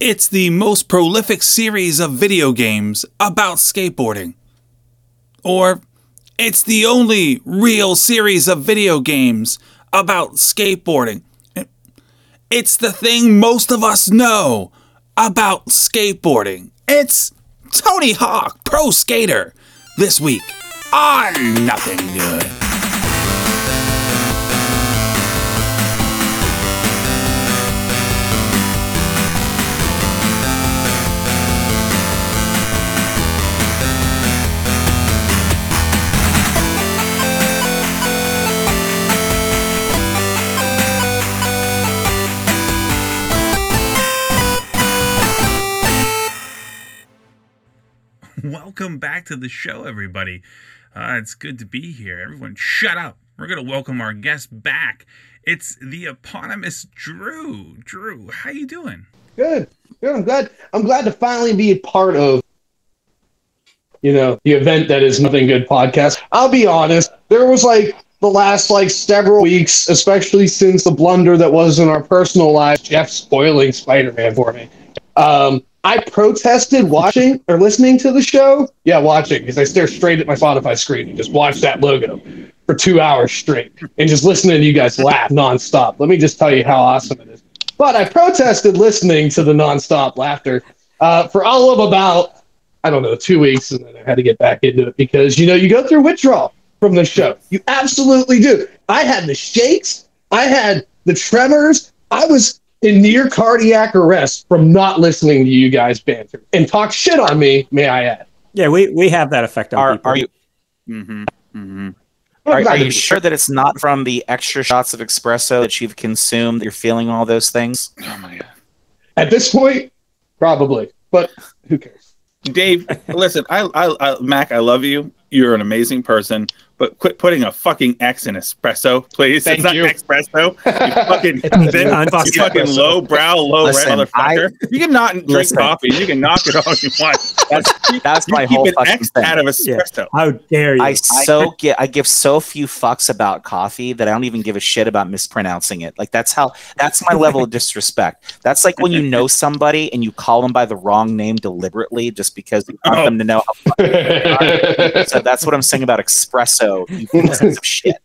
It's the most prolific series of video games about skateboarding. Or it's the only real series of video games about skateboarding. It's the thing most of us know about skateboarding. It's Tony Hawk Pro Skater this week on Nothing Good. Welcome back to the show, everybody. Uh, it's good to be here. Everyone, shut up. We're going to welcome our guest back. It's the eponymous Drew. Drew, how you doing? Good. Good. I'm glad. I'm glad to finally be a part of, you know, the event that is Nothing Good podcast. I'll be honest. There was like the last like several weeks, especially since the blunder that was in our personal lives, Jeff spoiling Spider-Man for me. Um, I protested watching or listening to the show. Yeah, watching because I stare straight at my Spotify screen and just watch that logo for two hours straight and just listening to you guys laugh nonstop. Let me just tell you how awesome it is. But I protested listening to the nonstop laughter uh, for all of about I don't know two weeks, and then I had to get back into it because you know you go through withdrawal from the show. You absolutely do. I had the shakes. I had the tremors. I was in near cardiac arrest from not listening to you guys banter and talk shit on me, may I add. Yeah, we, we have that effect on Are, people. are you Mm-hmm. Mm-hmm. Are, are you be sure that it's not from the extra shots of espresso that you've consumed? that You're feeling all those things. Oh my god. At this point, probably, but who cares? Dave, listen, I, I, I, Mac, I love you. You're an amazing person, but quit putting a fucking X in espresso, please. Thank it's not you. espresso. You fucking, It's thin, unfucking you fucking low brow, low Listen, red motherfucker. you can not drink Listen. coffee. You can knock it all you want. That's, That's you my keep whole an fucking X thing. out of Yeah. How dare you? I so get I give so few fucks about coffee that I don't even give a shit about mispronouncing it. Like that's how that's my level of disrespect. That's like when you know somebody and you call them by the wrong name deliberately just because you want Oh. them to know. How, so that's what I'm saying about espresso. You pieces of shit.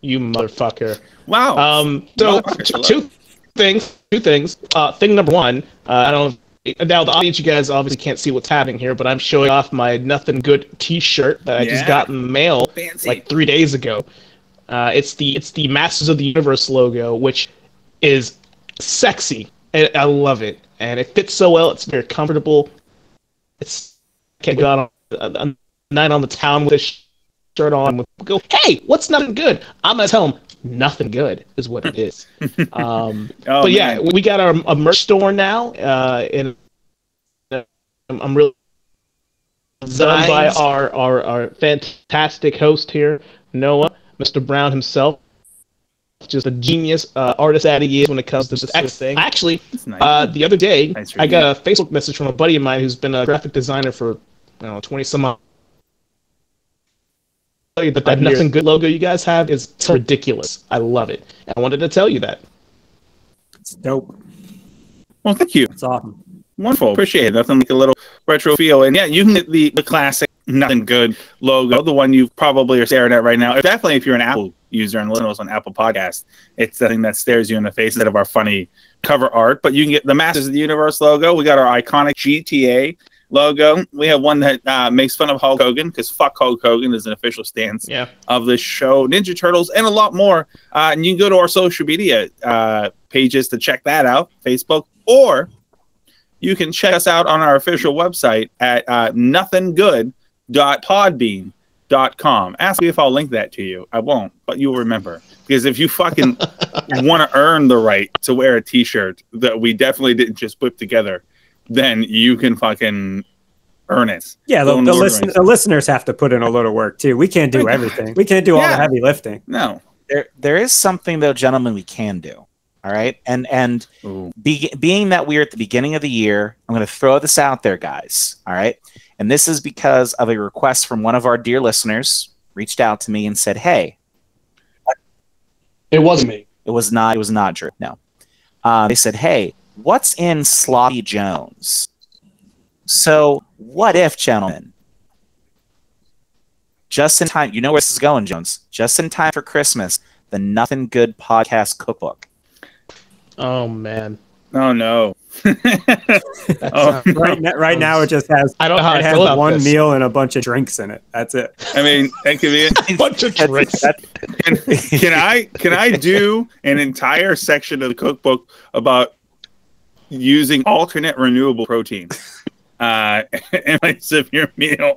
You motherfucker. Wow. Um, so Motherfucker, t- I two things. Two things. Uh, thing number one. Uh, I don't. Now the audience, you guys obviously can't see what's happening here, but I'm showing off my nothing good T-shirt that I Yeah. just got in the mail Fancy. like three days ago. Uh, it's the it's the Masters of the Universe logo, which is sexy. I, I love it, and it fits so well. It's very comfortable. It's can't go out on a, a night on the town with a shirt on. With, go, hey, what's nothing good? I'm gonna tell them nothing good is what it is. um, Oh, but yeah, man. we got our a merch store now, uh, and I'm, I'm really designed by our, our our fantastic host here, Noah, Mr. Brown himself. Just a genius uh, artist that he is when it comes to this thing. Actually, nice. uh, the other day, Nice I got a Facebook message from a buddy of mine who's been a graphic designer for I don't know twenty some odd. Tell you that that nothing good logo you guys have is ridiculous. I love it. I wanted to tell you that. it's dope. well, thank you. It's awesome. Wonderful. Appreciate it. Nothing like a little retro feel. And yeah, you can get the, the classic nothing good logo, the one you probably are staring at right now. Definitely if you're an Apple user and listen to us on Apple Podcast, it's the thing that stares you in the face instead of our funny cover art. But you can get the Masters of the Universe logo. We got our iconic GTA logo. We have one that uh, makes fun of Hulk Hogan because fuck Hulk Hogan is an official stance Yeah. of this show, Ninja Turtles, and a lot more. Uh, and you can go to our social media uh, pages to check that out, Facebook, or you can check us out on our official website at uh, nothinggood.podbean.com. Ask me if I'll link that to you. I won't, but you'll remember. Because if you fucking want to earn the right to wear a t shirt that we definitely didn't just whip together, then you can fucking earn it. Yeah, the, the, listen, the listeners have to put in a lot of work too. We can't do everything. We can't do all the heavy lifting. No. There there is something though, gentlemen, we can do. All right, and and be, being that we're at the beginning of the year, I'm going to throw this out there, guys. All right. And this is because of a request from one of our dear listeners reached out to me and said, Hey, It wasn't me. it was not, it was not Drew. No. Uh, they said, Hey, what's in Sloppy Jones? So, what if, gentlemen, just in time, you know where this is going, Jones, just in time for Christmas, the Nothing Good podcast cookbook. Oh man, Oh no. Oh, Right, now, right now, it just has I don't know how it I has feel about one this. meal and a bunch of drinks in it. That's it. I mean, that could be it. bunch of tricks. Can, can I can I do an entire section of the cookbook about using alternate renewable protein uh, in place of your meal?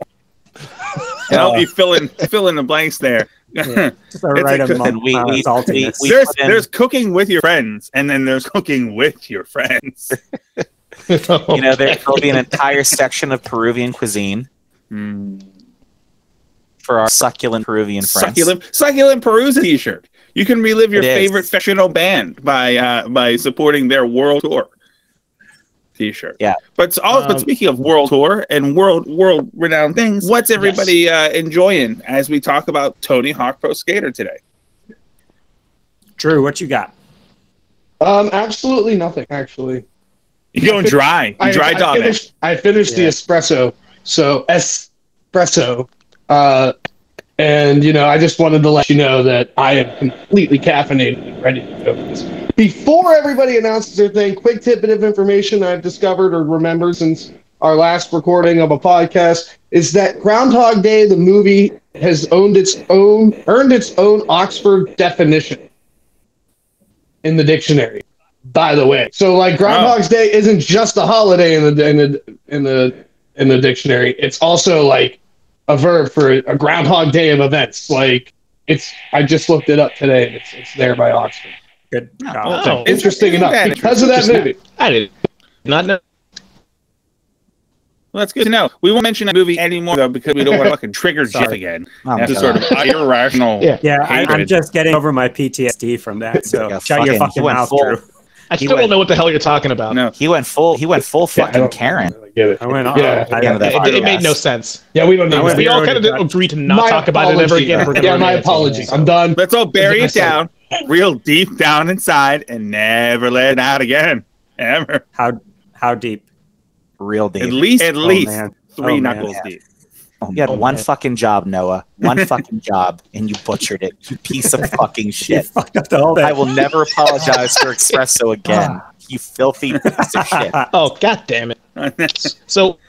And I'll be filling fill in the blanks there. Yeah. Just a It's right a good- we- of we- saltiness. we- there's put there's cooking with your friends, and then there's cooking with your friends. You know, there, there'll be an entire section of Peruvian cuisine Mm. for our succulent Peruvian friends. Succulent Succulent Peru's T-shirt. You can relive your It is. favorite fictional band by uh, by supporting their world tour T-shirt. Yeah. But s- all, but Um, speaking of world tour and world world renowned things, what's everybody uh, enjoying as we talk about Tony Hawk Pro Skater today? Drew, what you got? Um, absolutely nothing. Actually, You going dry? You I, dry I dog. finished. I finished the espresso. So espresso. Uh, and you know, I just wanted to let you know that I am completely caffeinated and ready to go. for this. Before everybody announces their thing, quick tidbit of information I've discovered or remembered since our last recording of a podcast is that Groundhog Day, the movie, has owned its own earned its own Oxford definition in the dictionary. By the way, so like Groundhog's Day isn't just a holiday in the in the in the in the dictionary. It's also like a verb for a Groundhog Day of events. Like it's I just looked it up today. And it's it's there by Oxford. Good. Oh. job. Oh. Interesting Isn't enough that because of that interesting? movie. I did not not know. Well, that's good to know. We won't mention that movie anymore though because we don't want to fucking trigger Jeff again. Oh, That's sort of irrational. Yeah. Yeah, I, I'm just getting over my PTSD from that. So shut your fucking- fucking he went mouth, full- Drew. I still went- don't know what the hell you're talking about. No. He went full. He went full Yeah, fucking don't Karen. really get it. I went on. Yeah. I, Yeah, that- It, it made no sense. Yeah, we don't need I. We all kind of Zero to agreed to not My talk about it ever again. We're Yeah, my apologies. I'm done. Let's all bury it down, real deep down inside, and never let it out again. Ever. how how deep? Real deep. At least, at Oh, least man. three Oh, man. knuckles Yeah. Deep. You had Oh, one man. fucking job, Noah. One fucking job, and you butchered it. You piece of fucking You shit. fucked up the whole I will never apologize for espresso again. You filthy piece of shit. Oh god damn it! So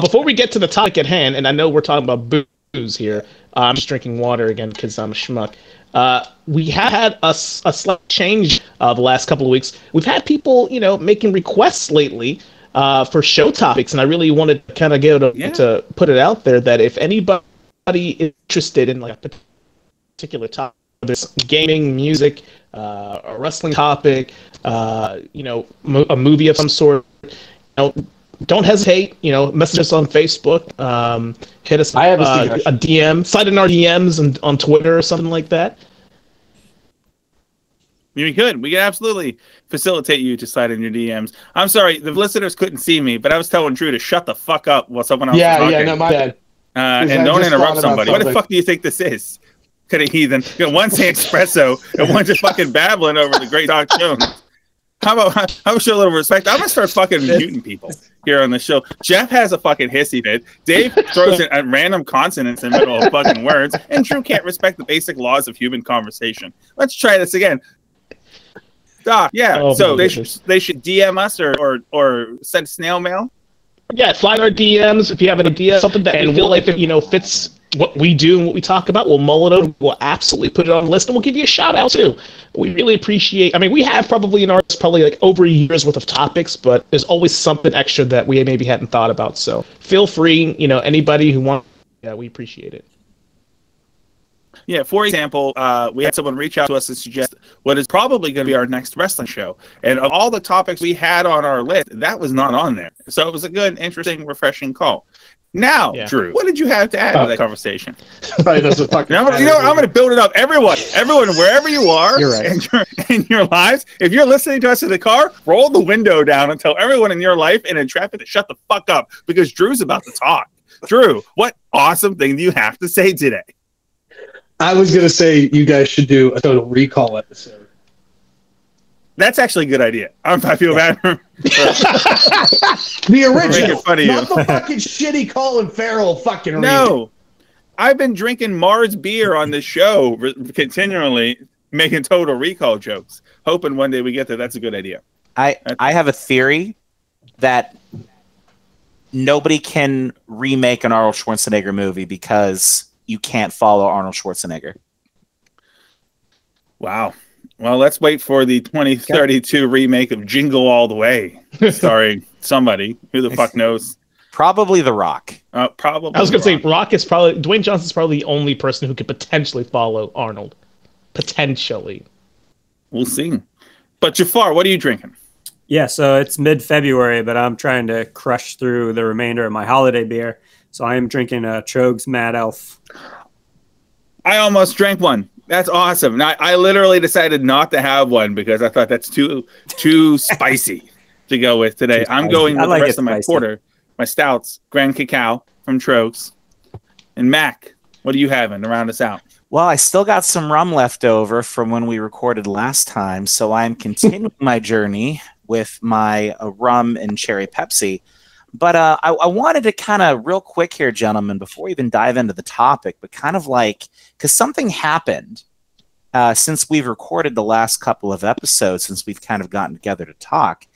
before we get to the topic at hand, and I know we're talking about booze here. Uh, I'm just drinking water again because I'm a schmuck. Uh, we have had a, a slight change uh, the last couple of weeks. We've had people, you know, making requests lately uh, for show topics, and I really wanted to kind of get to, Yeah. to put it out there that if anybody is interested in like a particular topic, whether it's gaming, music, uh, a wrestling topic, uh, you know, mo- a movie of some sort, you know, don't hesitate. You know, message us on Facebook, um, hit us I have a uh, a DM, slide in our DMs and on Twitter or something like that. We could. We could absolutely facilitate you to slide in your DMs. I'm sorry, the listeners couldn't see me, but I was telling Drew to shut the fuck up while someone else was talking. yeah, no, my bad. uh, and I don't interrupt somebody. What the fuck do you think this is? Could have heathen. You know, one saying espresso and one just fucking babbling over the great Doc Jones. How about how about show a little respect? I'm gonna start fucking muting people here on the show. Jeff has a fucking hissy fit. Dave throws in at random consonants in the middle of fucking words, and Drew can't respect the basic laws of human conversation. Let's try this again. Doc, yeah. Oh, so my they should they should DM us or or or send snail mail. Yeah, slide our DMs if you have an idea, something that you feel like you know fits what we do and what we talk about. We'll mull it over. We'll absolutely put it on the list, and we'll give you a shout out too. We really appreciate. I mean, we have probably in ours probably like over a year's worth of topics, but there's always something extra that we maybe hadn't thought about. So feel free. You know, anybody who wants. Yeah, we appreciate it. Yeah, for example, uh, we had someone reach out to us and suggest what is probably going to be our next wrestling show. And of all the topics we had on our list, that was not on there. So it was a good, interesting, refreshing call. Now, Yeah. Drew, what did you have to add to that conversation? Probably doesn't fucking. You know, you know what? I'm going to build it up. Everyone, everyone, wherever you are You're right. in, your, in your lives, if you're listening to us in the car, roll the window down and tell everyone in your life and in traffic to shut the fuck up because Drew's about to talk. Drew, what awesome thing do you have to say today? I was gonna say you guys should do a total recall episode. That's actually a good idea. I'm, I feel bad. The original, fun of not you. the fucking shitty Colin Farrell fucking. remake. no, I've been drinking Mars beer on this show continually, making Total Recall jokes, hoping one day we get there. That's a good idea. I I have a theory that nobody can remake an Arnold Schwarzenegger movie because you can't follow Arnold Schwarzenegger. Wow. Well, let's wait for the 2032 remake of Jingle All the Way, starring somebody. Who the fuck knows? Probably The Rock. Uh, probably. I was gonna say Rock. Rock is probably Dwayne Johnson's probably the only person who could potentially follow Arnold. Potentially. We'll see. But Jafar, what are you drinking? Yeah, so it's mid February, but I'm trying to crush through the remainder of my holiday beer. So I am drinking a Tröegs Mad Elf. I almost drank one. That's awesome. And I, I literally decided not to have one because I thought that's too too spicy to go with today. I'm going with like the rest of my spicy. porter, my stouts, Grand Cacao from Tröegs. And Mac, what are you having to round us out? Well, I still got some rum left over from when we recorded last time, so I'm continuing my journey with my uh, rum and cherry Pepsi. But uh, I, I wanted to kind of real quick here, gentlemen, before we even dive into the topic, but kind of like because something happened uh, since we've recorded the last couple of episodes, since we've kind of gotten together to talk,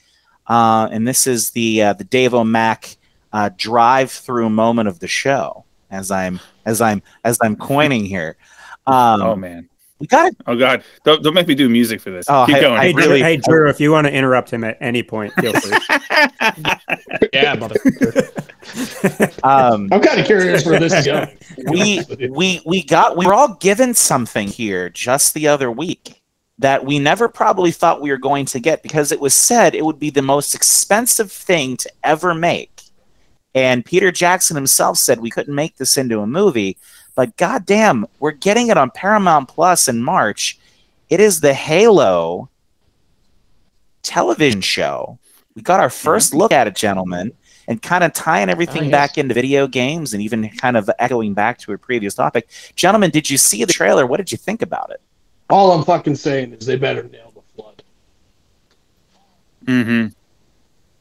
uh, and this is the uh, the Dave O'Mac uh, drive-through moment of the show, as I'm as I'm as I'm coining here. Um, oh man. We got it. Oh god. Don't, don't make me do music for this. Oh, Keep I- going. Hey, I Drew, really- hey, Drew, if you want to interrupt him at any point, feel free. Yeah, motherfucker. um, I'm kind of curious where this is going. we we we got we were all given something here just the other week that we never probably thought we were going to get because it was said it would be the most expensive thing to ever make. And Peter Jackson himself said we couldn't make this into a movie, but goddamn, we're getting it on Paramount Plus in March. It is the Halo television show. We got our first look at it, gentlemen, and kind of tying everything Oh, yes. back into video games and even kind of echoing back to a previous topic. Gentlemen, did you see the trailer? What did you think about it? All I'm fucking saying is they better nail the flood. Mm-hmm.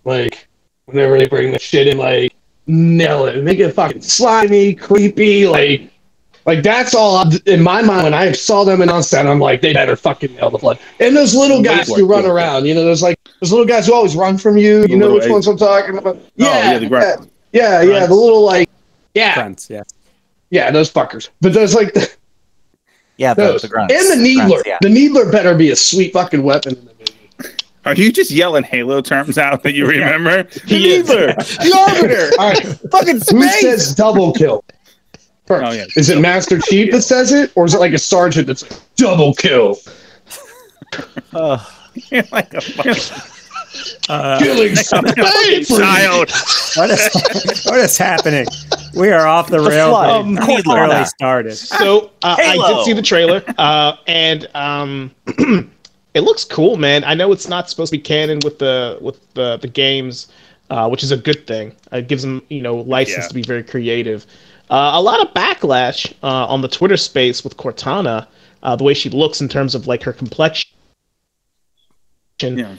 Like, whenever they bring the shit in, like, nail it. Make it fucking slimy, creepy, like, like that's all I'm, in my mind. When I saw them announce that, I'm like, they better fucking nail the flood. And those little guys who run around, you know, there's like those little guys who always run from you. The You know which egg- ones I'm talking about? Oh, yeah, Yeah, the yeah, yeah, yeah, the little like, yeah, Friends, yeah. yeah, those fuckers. But there's like the, Yeah, the, those the grunts. and the needler. Grunts, yeah. The needler better be a sweet fucking weapon in the movie. Are you just yelling Halo terms out that you remember? He is. Neither. the Arbiter. All right, Fucking space. who says double kill? Oh, yeah. Is it Master Chief that says it, or is it like a sergeant that's like, double kill? Ugh. You're like a fucking Uh, Killing space. child. what, is, what is happening? We are off the, The rails. flood. Um, we barely started. So uh, I did see the trailer, uh, and um, it looks cool, man. I know it's not supposed to be canon with the with the the games, uh, which is a good thing. It gives them you know license Yeah. to be very creative. Uh, a lot of backlash uh, on the Twitter space with Cortana, uh, the way she looks in terms of like her complexion. Yeah.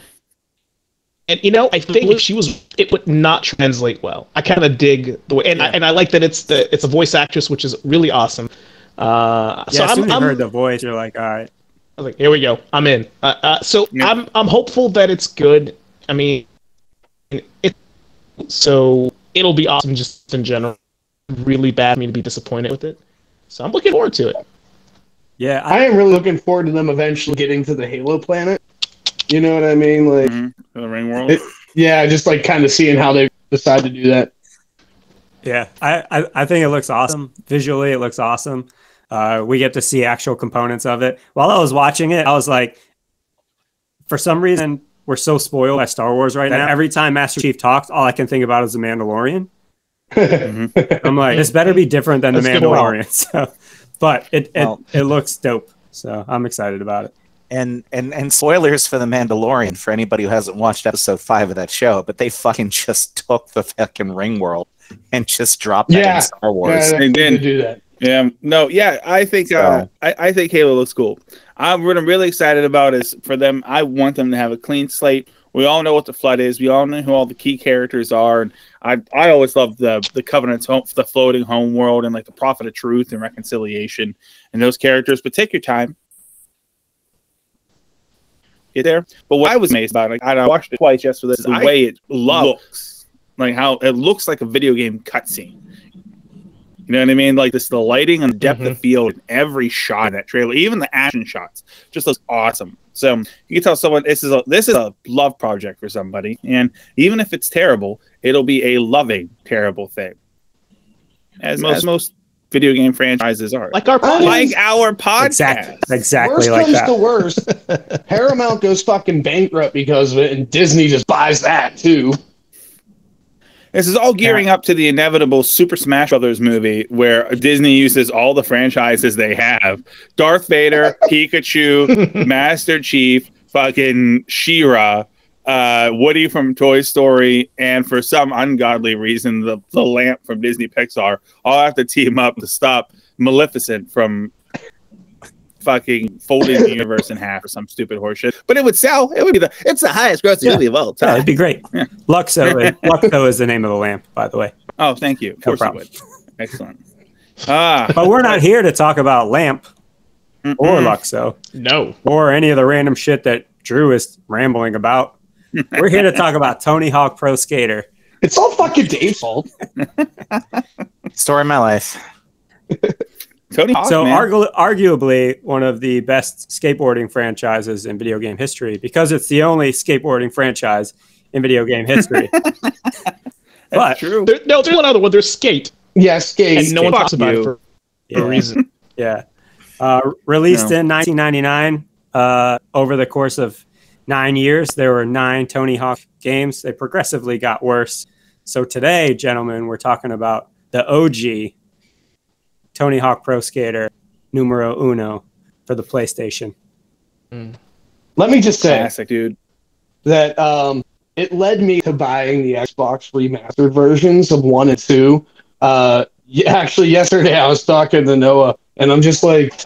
And you know, I think if she was, it would not translate well. I kind of dig the way, and I, and I like that it's the it's a voice actress, which is really awesome. Uh, Yeah, so as soon I'm, as you I'm heard the voice, you're like, all right. I was like, here we go, I'm in. Uh, uh, so Yeah. I'm I'm hopeful that it's good. I mean, it so it'll be awesome just in general. Really bad for me to be disappointed with it. So I'm looking forward to it. Yeah, I I, am really looking forward to them eventually getting to the Halo planet. You know what I mean? Like, Mhm. The ring world. It- yeah, just like kind of seeing how they decide to do that. yeah, I, I, I think it looks awesome. Visually, it looks awesome. Uh, we get to see actual components of it. While I was watching it, I was like, for some reason, we're so spoiled by Star Wars right now. Every time Master Chief talks, all I can think about is the Mandalorian. I'm like, this better be different than the That's good. Mandalorian. So, but it it, Well- it looks dope. So I'm excited about it. And and and spoilers for the Mandalorian for anybody who hasn't watched episode five of that show, but they fucking just took the fucking ring world and just dropped that Yeah. in Star Wars. Yeah, They they did. do that. Yeah, no, yeah, I think uh, I, I think Halo looks cool. I'm what I'm really excited about is for them. I want them to have a clean slate. We all know what the flood is. We all know who all the key characters are, and I I always love the the Covenant's home, the floating home world, and like the Prophet of Truth and Reconciliation, and those characters. But take your time, get there. But what I was amazed about, like I watched it twice just for this, the I way it looks, like how it looks like a video game cutscene. You know what I mean? Like this, the lighting and the depth of mm-hmm. field in every shot in that trailer, even the action shots, just looks awesome. So you can tell someone this is a this is a love project for somebody, and even if it's terrible, it'll be a loving terrible thing, as most most video game franchises are. Like our podcast. like our podcast. Exactly, exactly worst like comes that. to worst, Paramount goes fucking bankrupt because of it, and Disney just buys that too. This is all gearing up to the inevitable Super Smash Brothers movie where Disney uses all the franchises they have. Darth Vader, Pikachu, Master Chief, fucking She-Ra, uh, Woody from Toy Story, and for some ungodly reason, the, the lamp from Disney Pixar all have to team up to stop Maleficent from fucking folding the universe in half or some stupid horseshit. But it would sell. It would be the it's the highest grossing Yeah. movie of all Yeah, time. it'd be great. Yeah. Luxo, is, Luxo is the name of the lamp, by the way. Oh, thank you. Of No problem. would. Excellent. Ah, But we're not here to talk about lamp or mm-mm. Luxo no. or any of the random shit that Drew is rambling about. We're here to talk about Tony Hawk Pro Skater. It's all fucking Dave's fault. Story of my life. Tony Hawk, so argu- arguably one of the best skateboarding franchises in video game history because it's the only skateboarding franchise in video game history. but true. There, no, there's one other one. There's Skate, Yeah, skate. and no one talks about it for, for yeah, a reason. yeah. Uh, released No. in 1999, uh, over the course of nine years, there were nine Tony Hawk games. They progressively got worse. So today, gentlemen, we're talking about the OG Tony Hawk Pro Skater numero uno for the PlayStation. Let me just say Classic, dude. that um, it led me to buying the Xbox remastered versions of one and two. Uh, actually, yesterday I was talking to Noah, and I'm just like,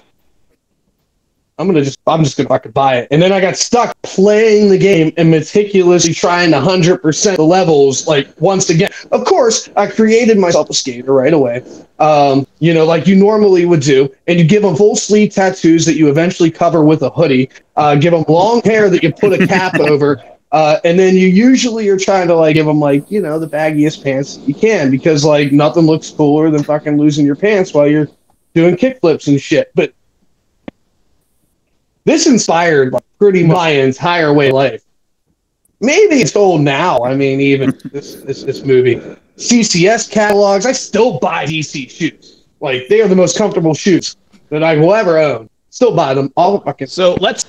I'm gonna just, I'm just gonna fucking buy it. And then I got stuck playing the game and meticulously trying to hundred percent the levels. Like once again, of course, I created myself a skater right away. Um, you know, like you normally would do, and you give them full sleeve tattoos that you eventually cover with a hoodie. Uh, give them long hair that you put a cap over. Uh, and then you usually are trying to like give them like you know the baggiest pants you can because like nothing looks cooler than fucking losing your pants while you're doing kickflips and shit. But this inspired like, pretty much my entire way of life. Maybe it's old now. I mean, even this this, this movie, CCS catalogs. I still buy DC shoes. Like they are the most comfortable shoes that I will ever own. Still buy them all the fucking. So let's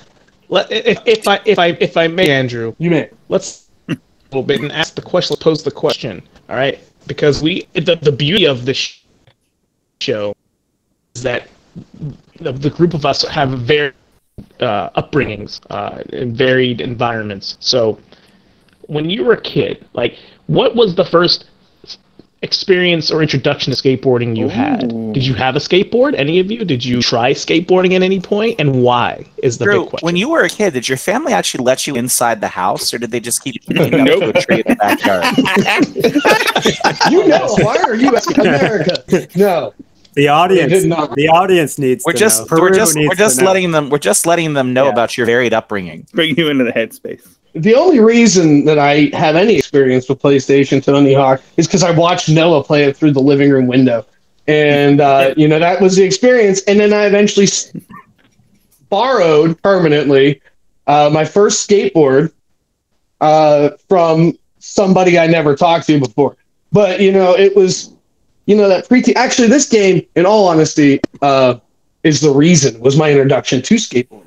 let if, if I if I if I may, Andrew, You may. let's a little bit and ask the question. Let's pose the question. All right, because we the the beauty of this show is that the, the group of us have very uh, upbringings uh, in varied environments. So when you were a kid, like what was the first experience or introduction to skateboarding you had? Did you have a skateboard? Any of you? Did you try skateboarding at any point, and why? Is the Drew, big question. when you were a kid, did your family actually let you inside the house, or did they just keep you up Nope. to a tree in the backyard? You know, why are you asking America? No. The audience, did not. the audience needs We're to just know. we're just we're to just know. letting them we're just letting them know Yeah. about your varied upbringing. Bring you into the headspace. The only reason that I have any experience with PlayStation Tony Hawk is because I watched Noah play it through the living room window. And, uh, you know, that was the experience. And then I eventually s- borrowed permanently uh, my first skateboard uh, from somebody I never talked to before. But, you know, it was, you know, that pre Actually, this game, in all honesty, uh, is the reason, was my introduction to skateboarding.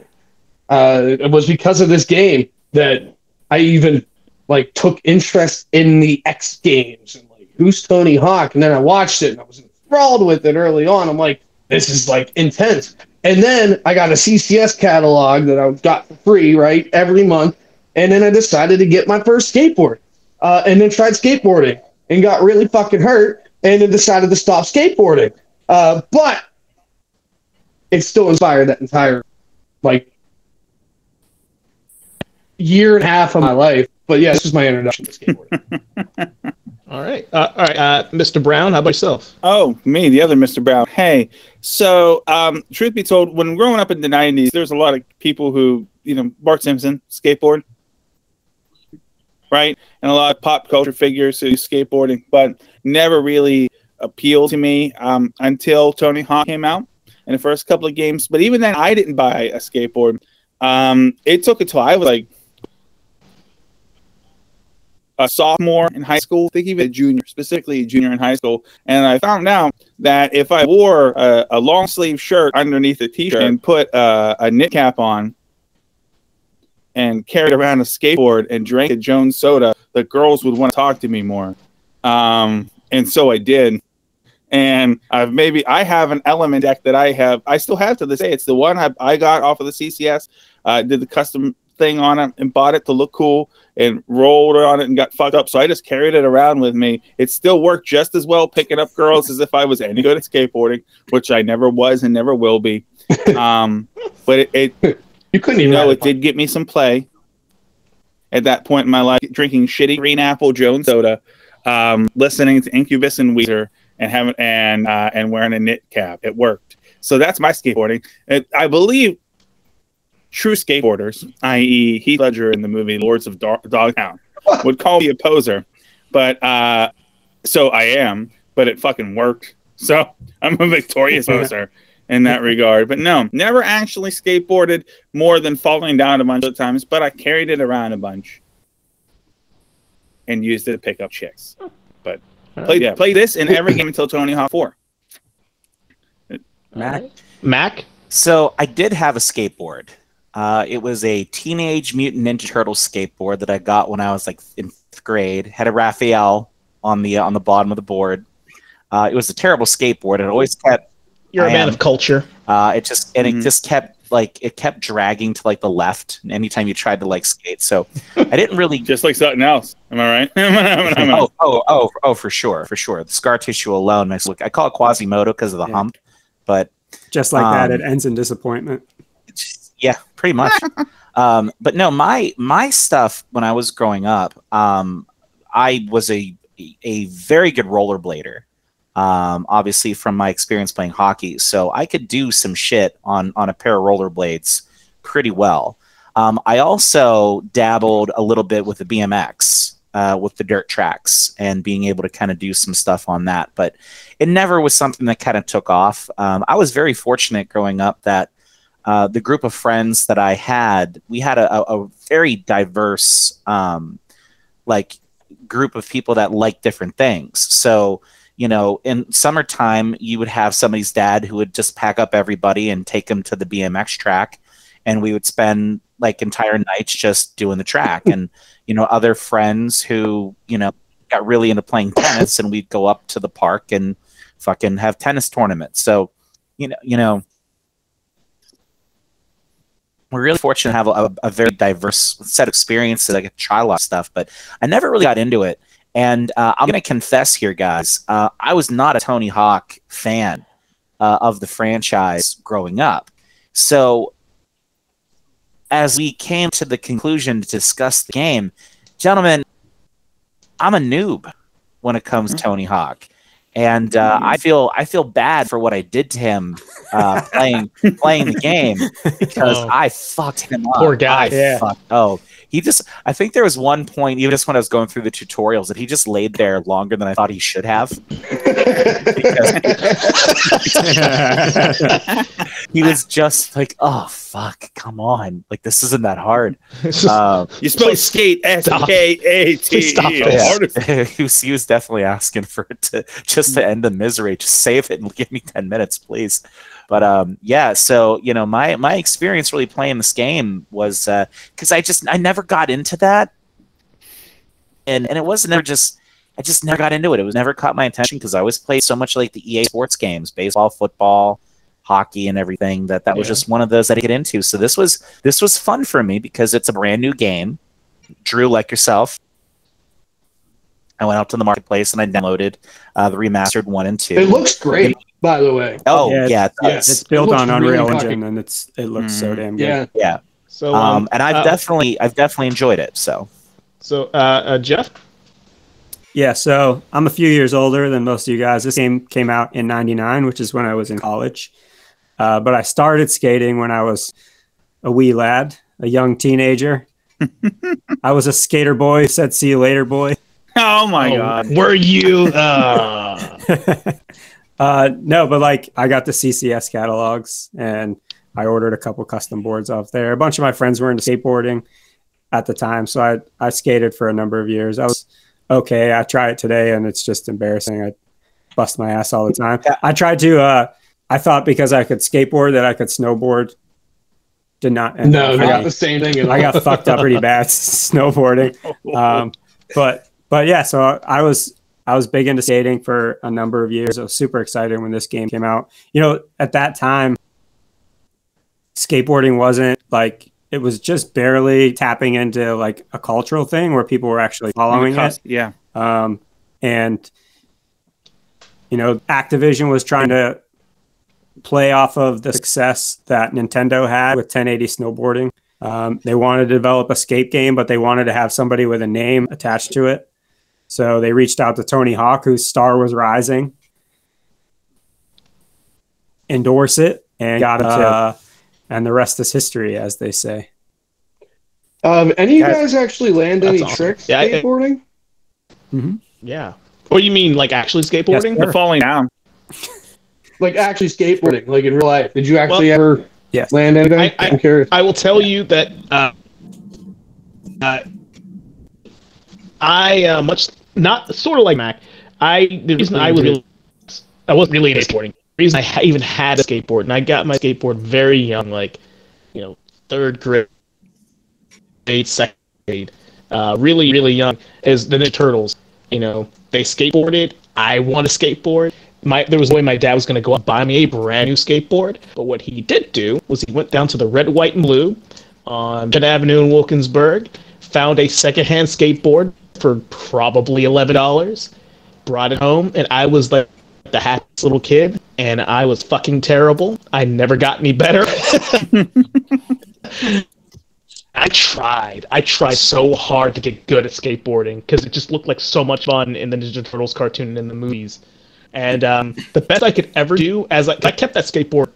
Uh, it was because of this game that I even like took interest in the X Games and like who's Tony Hawk, and then I watched it and I was enthralled with it early on. I'm like, this is like intense. And then I got a CCS catalog that I got for free, right, every month. And then I decided to get my first skateboard, uh, and then tried skateboarding and got really fucking hurt, and then decided to stop skateboarding. Uh, but it still inspired that entire like year and a half of my life. But yeah, this is my introduction to skateboarding. All right, uh, all right, uh, Mr. Brown. How about yourself? Oh, me, the other Mr. Brown. Hey, so um, truth be told, when growing up in the '90s, there's a lot of people who, you know, Bart Simpson, skateboard, right, and a lot of pop culture figures who skateboarding, but never really appealed to me um, until Tony Hawk came out in the first couple of games. But even then, I didn't buy a skateboard. Um, it took until I was like a sophomore in high school, I think even a junior, specifically a junior in high school. And I found out that if I wore a, a long sleeve shirt underneath a t shirt and put uh, a knit cap on and carried around a skateboard and drank a Jones soda, the girls would want to talk to me more. Um, and so I did. And I've maybe I have an element deck that I have, I still have to this day. It's the one I, I got off of the CCS. I uh, did the custom thing on it and bought it to look cool and rolled on it and got fucked up. So I just carried it around with me. It still worked just as well picking up girls as if I was any good at skateboarding, which I never was and never will be. Um, but it, it You couldn't even. know, it did get me some play at that point in my life, drinking shitty green apple Jones soda, um, listening to Incubus and Weezer, and having and uh, and wearing a knit cap. It worked. So that's my skateboarding. It, I believe true skateboarders, i.e., Heath Ledger in the movie Lords of Dog- Dogtown, would call me a poser. But uh, so I am. But it fucking worked. So I'm a victorious poser in that regard. But no, never actually skateboarded more than falling down a bunch of times, but I carried it around a bunch and used it to pick up chicks. But play, yeah, play this in every game until Tony Hawk 4. Mac, Mac. So I did have a skateboard. Uh, it was a Teenage Mutant Ninja Turtle skateboard that I got when I was like in fifth grade. Had a Raphael on the on the bottom of the board. Uh, it was a terrible skateboard. It always kept. You're a I man am. of culture. Uh, it just and Mhm. it just kept like it kept dragging to like the left anytime you tried to like skate. So I didn't really. Just like something else. Am I right? oh, oh, oh, oh, for sure, for sure. The scar tissue alone makes it look. I call it Quasimodo because of the Yeah. hump, but just like that, Um, it ends in disappointment. Yeah, pretty much. um, but no, my my stuff when I was growing up, um, I was a a very good rollerblader. Um, obviously from my experience playing hockey, so I could do some shit on on a pair of rollerblades pretty well. Um, I also dabbled a little bit with the BMX, uh, with the dirt tracks, and being able to kind of do some stuff on that. But it never was something that kind of took off. Um, I was very fortunate growing up that uh, the group of friends that I had, we had a, a, very diverse, um, like, group of people that like different things. So, you know, in summertime, you would have somebody's dad who would just pack up everybody and take them to the BMX track, and we would spend like entire nights just doing the track. and you know, other friends who you know got really into playing tennis, and we'd go up to the park and fucking have tennis tournaments. So, you know, you know, we're really fortunate to have a, a very diverse set of experiences. I get to try a lot of stuff, but I never really got into it. And uh, I'm going to confess here, guys, uh, I was not a Tony Hawk fan uh, of the franchise growing up. So, as we came to the conclusion to discuss the game, gentlemen, I'm a noob when it comes to Tony Hawk. And uh, I feel I feel bad for what I did to him uh, playing playing the game because Oh. I fucked him up. Poor guy. I Yeah. fucked- oh, he just. I think there was one point, even just when I was going through the tutorials, that he just laid there longer than I thought he should have. He was just like, "Oh fuck, come on! Like this isn't that hard." Uh, You spell skate S K A T E. he, was, he was definitely asking for it to just to end the misery. Just save it and give me ten minutes, please. But um, yeah, so you know, my my experience really playing this game was because I just I never got into that, and and it wasn't ever just I just never got into it. It was never caught my attention because I always played so much like the EA Sports games, baseball, football, hockey, and everything. That that was just one of those that I get into. So this was this was fun for me because it's a brand new game. Drew, like yourself, I went out to the marketplace and I downloaded uh, the remastered one and two. It looks great, by the way. oh Yeah, yeah, it yeah. It's built looks on Unreal fucking- Engine, and it's it looks so Mm. damn good. Yeah. yeah. So, Um, um, and I've uh, definitely I've definitely enjoyed it. So so uh, uh, Jeff. Yeah, so I'm a few years older than most of you guys. This game came out in 99, which is when I was in college. Uh, but I started skating when I was a wee lad, a young teenager. I was a skater boy, said, see you later, boy. Oh my Oh, god. Were you? Uh, uh, no, but like I got the CCS catalogs and I ordered a couple custom boards off there. A bunch of my friends were into skateboarding at the time. So I, I skated for a number of years. I was okay. I try it today and it's just embarrassing. I bust my ass all the time. Yeah. I tried to, uh, I thought because I could skateboard that I could snowboard. Did not. end No, up not the same thing. I got fucked up pretty bad snowboarding. Um, but but yeah, so I was I was big into skating for a number of years. I was super excited when this game came out. You know, at that time, skateboarding wasn't like it was just barely tapping into like a cultural thing where people were actually following it. Yeah. Um, and you know, Activision was trying to play off of the success that Nintendo had with 1080 snowboarding. Um, they wanted to develop a skate game, but they wanted to have somebody with a name attached to it. So they reached out to Tony Hawk, whose star was rising, endorse it, and got it. Uh, and the rest is history, as they say. Um, any of you guys actually land any awesome. tricks Yeah, I- skateboarding? yeah. What do you mean, like actually skateboarding? Yes, The falling down. Like actually skateboarding, like in real life? Did you actually Well, ever Yes. land anything? I- I- am curious. I will tell you that uh, uh, I uh, much not sort of like Mac. I the reason I was really, I wasn't really into skateboarding. Reason I even had a skateboard, and I got my skateboard very young, like you know, third grade, second grade, uh, really really young, is the Ninja Turtles. You know, they skateboarded. I want a skateboard. My, there was a way my dad was going to go out and buy me a brand new skateboard, but what he did do was he went down to the red, white, and blue on Penn Avenue in Wilkinsburg, found a secondhand skateboard for probably eleven dollars, brought it home, and I was like the happiest little kid, and I was fucking terrible. I never got any better. I tried. I tried so hard to get good at skateboarding because it just looked like so much fun in the Ninja Turtles cartoon and in the movies. And um, the best I could ever do, as I, I kept that skateboard,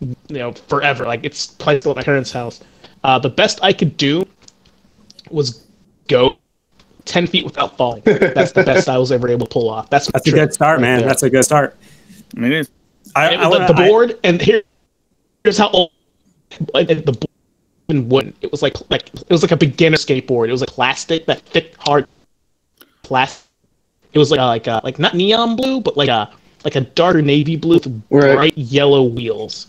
you know, forever. Like it's probably still at my parents' house. Uh, the best I could do was go ten feet without falling. That's the best I was ever able to pull off. That's That's a good start, man. That's a good start. It is. I, And I the, wanna- the I- board, and here, here's how old the board even wouldn't. It was like like it was like a beginner skateboard. It was like plastic, that thick, hard plastic. It was like a, like a, like not neon blue, but like a like a darker navy blue with Right. bright yellow wheels.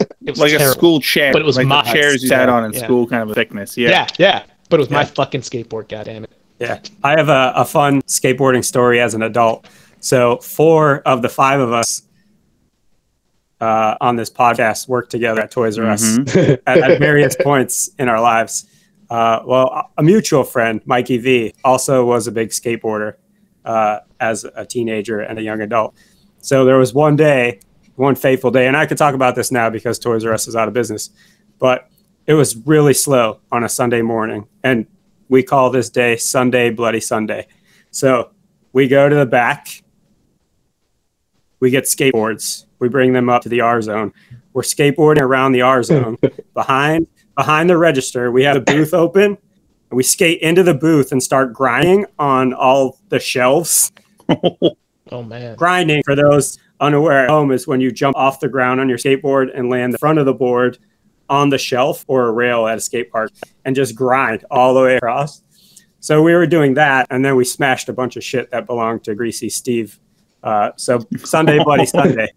It was Like a school chair. But it was like my the chairs you sat on in yeah. school kind of a thickness. Yeah. Yeah, yeah. But it was my fucking skateboard. Goddamn it. Yeah, I have a, a fun skateboarding story as an adult. So, four of the five of us uh, on this podcast worked together at Toys R Us Mhm. at, at various points in our lives. Uh, well, a mutual friend, Mikey V, also was a big skateboarder uh, as a teenager and a young adult. So there was one day, one fateful day, and I could talk about this now because Toys R Us is out of business, but it was really slow on a Sunday morning. And we call this day Sunday Bloody Sunday. So we go to the back, we get skateboards, we bring them up to the R zone. We're skateboarding around the R zone. behind behind the register, we have a booth open. And we skate into the booth and start grinding on all the shelves. Oh man. Grinding, for those unaware at home, is when you jump off the ground on your skateboard and land the front of the board on the shelf or a rail at a skate park and just grind all the way across. So we were doing that, and then we smashed a bunch of shit that belonged to Greasy Steve. Uh, so Sunday, Bloody Sunday.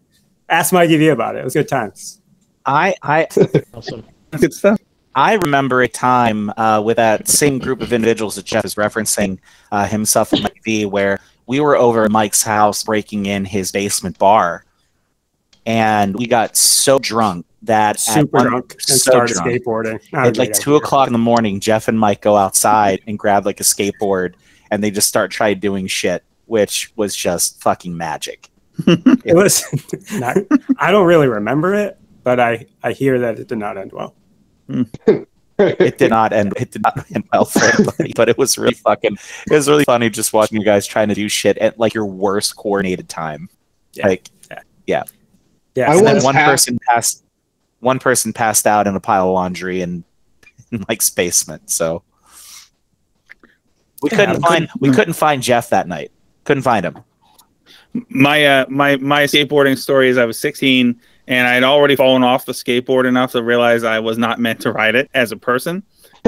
Ask Mikey V about it. It was good times. I I Awesome. Good stuff. I remember a time uh, with that same group of individuals that Jeff is referencing uh, himself and Mike V, where we were over at Mike's house breaking in his basement bar, and we got so drunk that Super one- drunk and so started drunk. skateboarding. Not At like two idea. o'clock in the morning, Jeff and Mike go outside and grab like a skateboard and they just start trying doing shit, which was just fucking magic. It was not, I don't really remember it, but I, I hear that it did not end well. Hmm. It did not end. It did not end well for anybody, but it was really fucking. It was really funny just watching you guys trying to do shit at like your worst coordinated time. Yeah. Like, Yeah. I and then one had- person passed. One person passed out in a pile of laundry in, in Mike's basement. So we Yeah, couldn't I find. We couldn't find Jeff that night. Couldn't find him. my uh my my skateboarding story is I was 16 and I had already fallen off the skateboard enough to realize I was not meant to ride it as a person.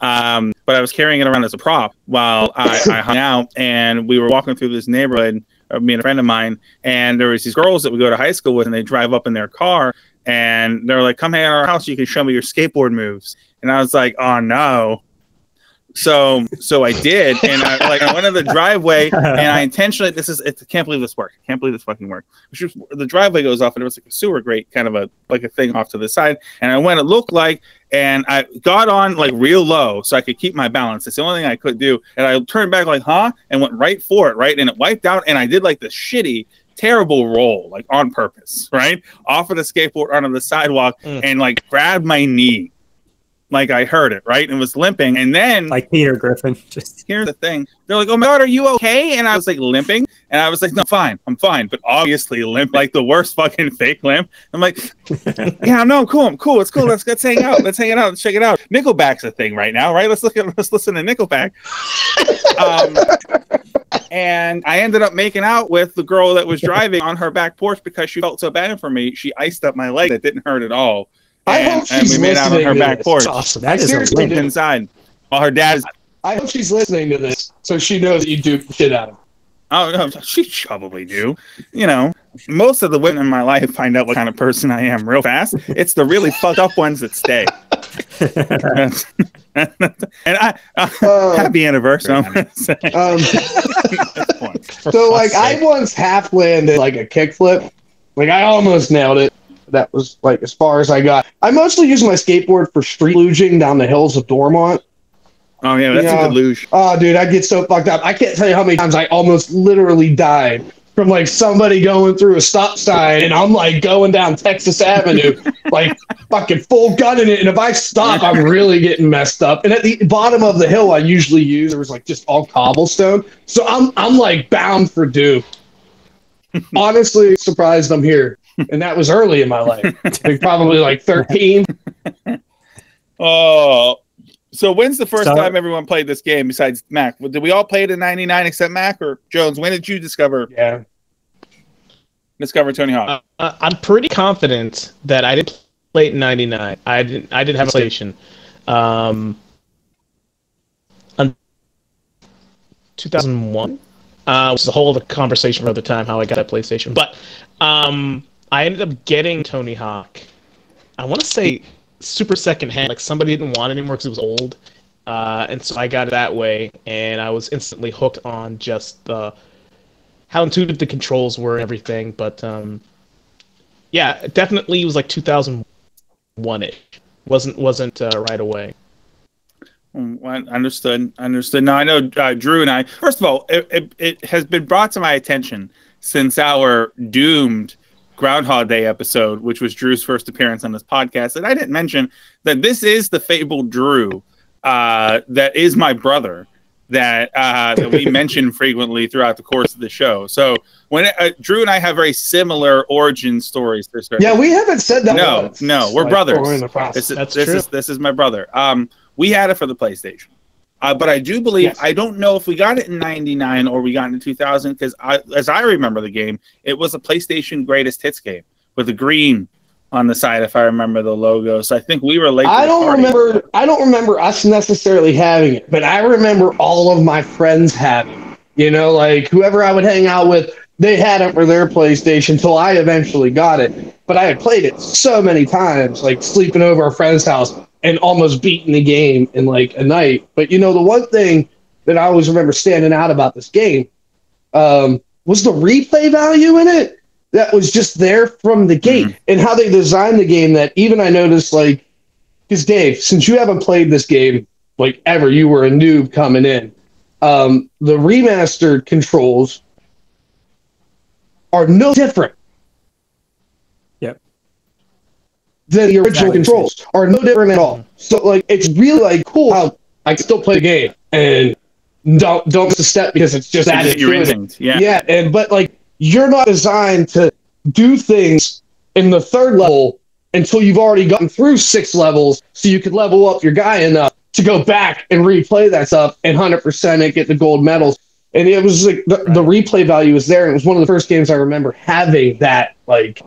um, but I was carrying it around as a prop while I, I hung out, and we were walking through this neighborhood. Me and a friend of mine, and there was these girls that we go to high school with, and they drive up in their car, and they're like, "Come hang at our house. You can show me your skateboard moves." And I was like, "Oh no." So so I did, and I like I went in the driveway, and I intentionally this is I can't believe this worked. Can't believe this fucking worked. Was- The driveway goes off, and it was like a sewer grate, kind of a like a thing off to the side. And I went, it looked like, and I got on like real low so I could keep my balance. It's the only thing I could do. And I turned back like, huh, and went right for it, right, and it wiped out, and I did like the shitty. Terrible roll, like on purpose, right? Off of the skateboard onto the sidewalk Mm. and like grabbed my knee, like I heard it, right? And was limping. And then Like Peter Griffin. Just here's the thing. They're like, oh my God, are you okay? And I was like limping. And I was like, no, fine. I'm fine. But obviously limp, like the worst fucking fake limp. I'm like, yeah, no, I'm cool. I'm cool. It's cool. Let's, let's hang out. Let's hang it out. Let's check it out. Nickelback's a thing right now, right? Let's look at, let's listen to Nickelback. Um, and I ended up making out with the girl that was driving on her back porch because she felt so bad for me. She iced up my leg. It didn't hurt at all. I And, hope and she's we made out on listening her to back this. porch. It's awesome. that is a seriously limp. Inside. While her dad is I hope she's listening to this so she knows that you do shit out of her. Oh she probably do. You know, most of the women in my life find out what kind of person I am real fast. It's the really fucked up ones that stay. and I, uh, Uh, happy anniversary. I'm gonna say. um, At this point. For so like I once half landed like a kickflip. Like I almost nailed it. That was like as far as I got. I mostly use my skateboard for street luging down the hills of Dormont. Oh yeah, that's Yeah. a good luge. Oh, dude, I get so fucked up. I can't tell you how many times I almost literally died from like somebody going through a stop sign and I'm like going down Texas Avenue, like fucking full gunning it. And if I stop, I'm really getting messed up. And at the bottom of the hill I usually use, there was like just all cobblestone. So I'm I'm like bound for doom. Honestly, surprised I'm here. And that was early in my life. Like probably like 13. Oh, so when's the first So- time everyone played this game besides Mac? Did we all play it in '99 except Mac or Jones? When did you discover Yeah. discover Tony Hawk? Uh, I'm pretty confident that I didn't play it in '99. I didn't. I didn't have a PlayStation. Um, 2001 uh, was the whole other conversation for the time how I got that PlayStation. But um, I ended up getting Tony Hawk. I want to say super secondhand. Like somebody didn't want it anymore because it was old, uh, and so I got it that way, and I was instantly hooked on just the how intuitive the controls were and everything. But um, yeah, definitely it was like 2001 ish. wasn't wasn't uh, right away. Mm, well, Understood. Understood. Now I know uh, Drew and I. First of all, it, it, it has been brought to my attention since our doomed Groundhog Day episode, which was Drew's first appearance on this podcast, that I didn't mention that this is the fabled Drew, uh, that is my brother, that uh, that we mention frequently throughout the course of the show. So when uh, Drew and I have very similar origin stories. to certain- Yeah, we haven't said that. No, once. no, we're Like, brothers. we're in the process. This is That's this true. is this is my brother. Um, we had it for the PlayStation, uh, but I do believe Yes. I don't know if we got it in '99 or we got it in 2000 because I, as I remember the game, it was a PlayStation Greatest Hits game with the green on the side, if I remember the logo. So I think we were late. I the don't party. remember. I don't remember us necessarily having it, but I remember all of my friends having. it. You know, like whoever I would hang out with, they had it for their PlayStation until I eventually got it. But I had played it so many times, like sleeping over a friend's house and almost beating the game in like a night. But you know, the one thing that I always remember standing out about this game um, was the replay value in it. That was just there from the gate, and how they designed the game. That even I noticed, like, because Dave, since you haven't played this game, like ever. You were a noob coming in. Um, the remastered controls are no different. Yep. Than the original controls are no different at all. So like it's really like cool how I can still play the game and don't don't miss a step because it's just Just added your to it. instinct. Yeah. Yeah, and but like you're not designed to do things in the third level until you've already gotten through six levels, so you could level up your guy enough to go back and replay that stuff and hundred percent and get the gold medals. And it was like the, the replay value was there. And it was one of the first games I remember having that like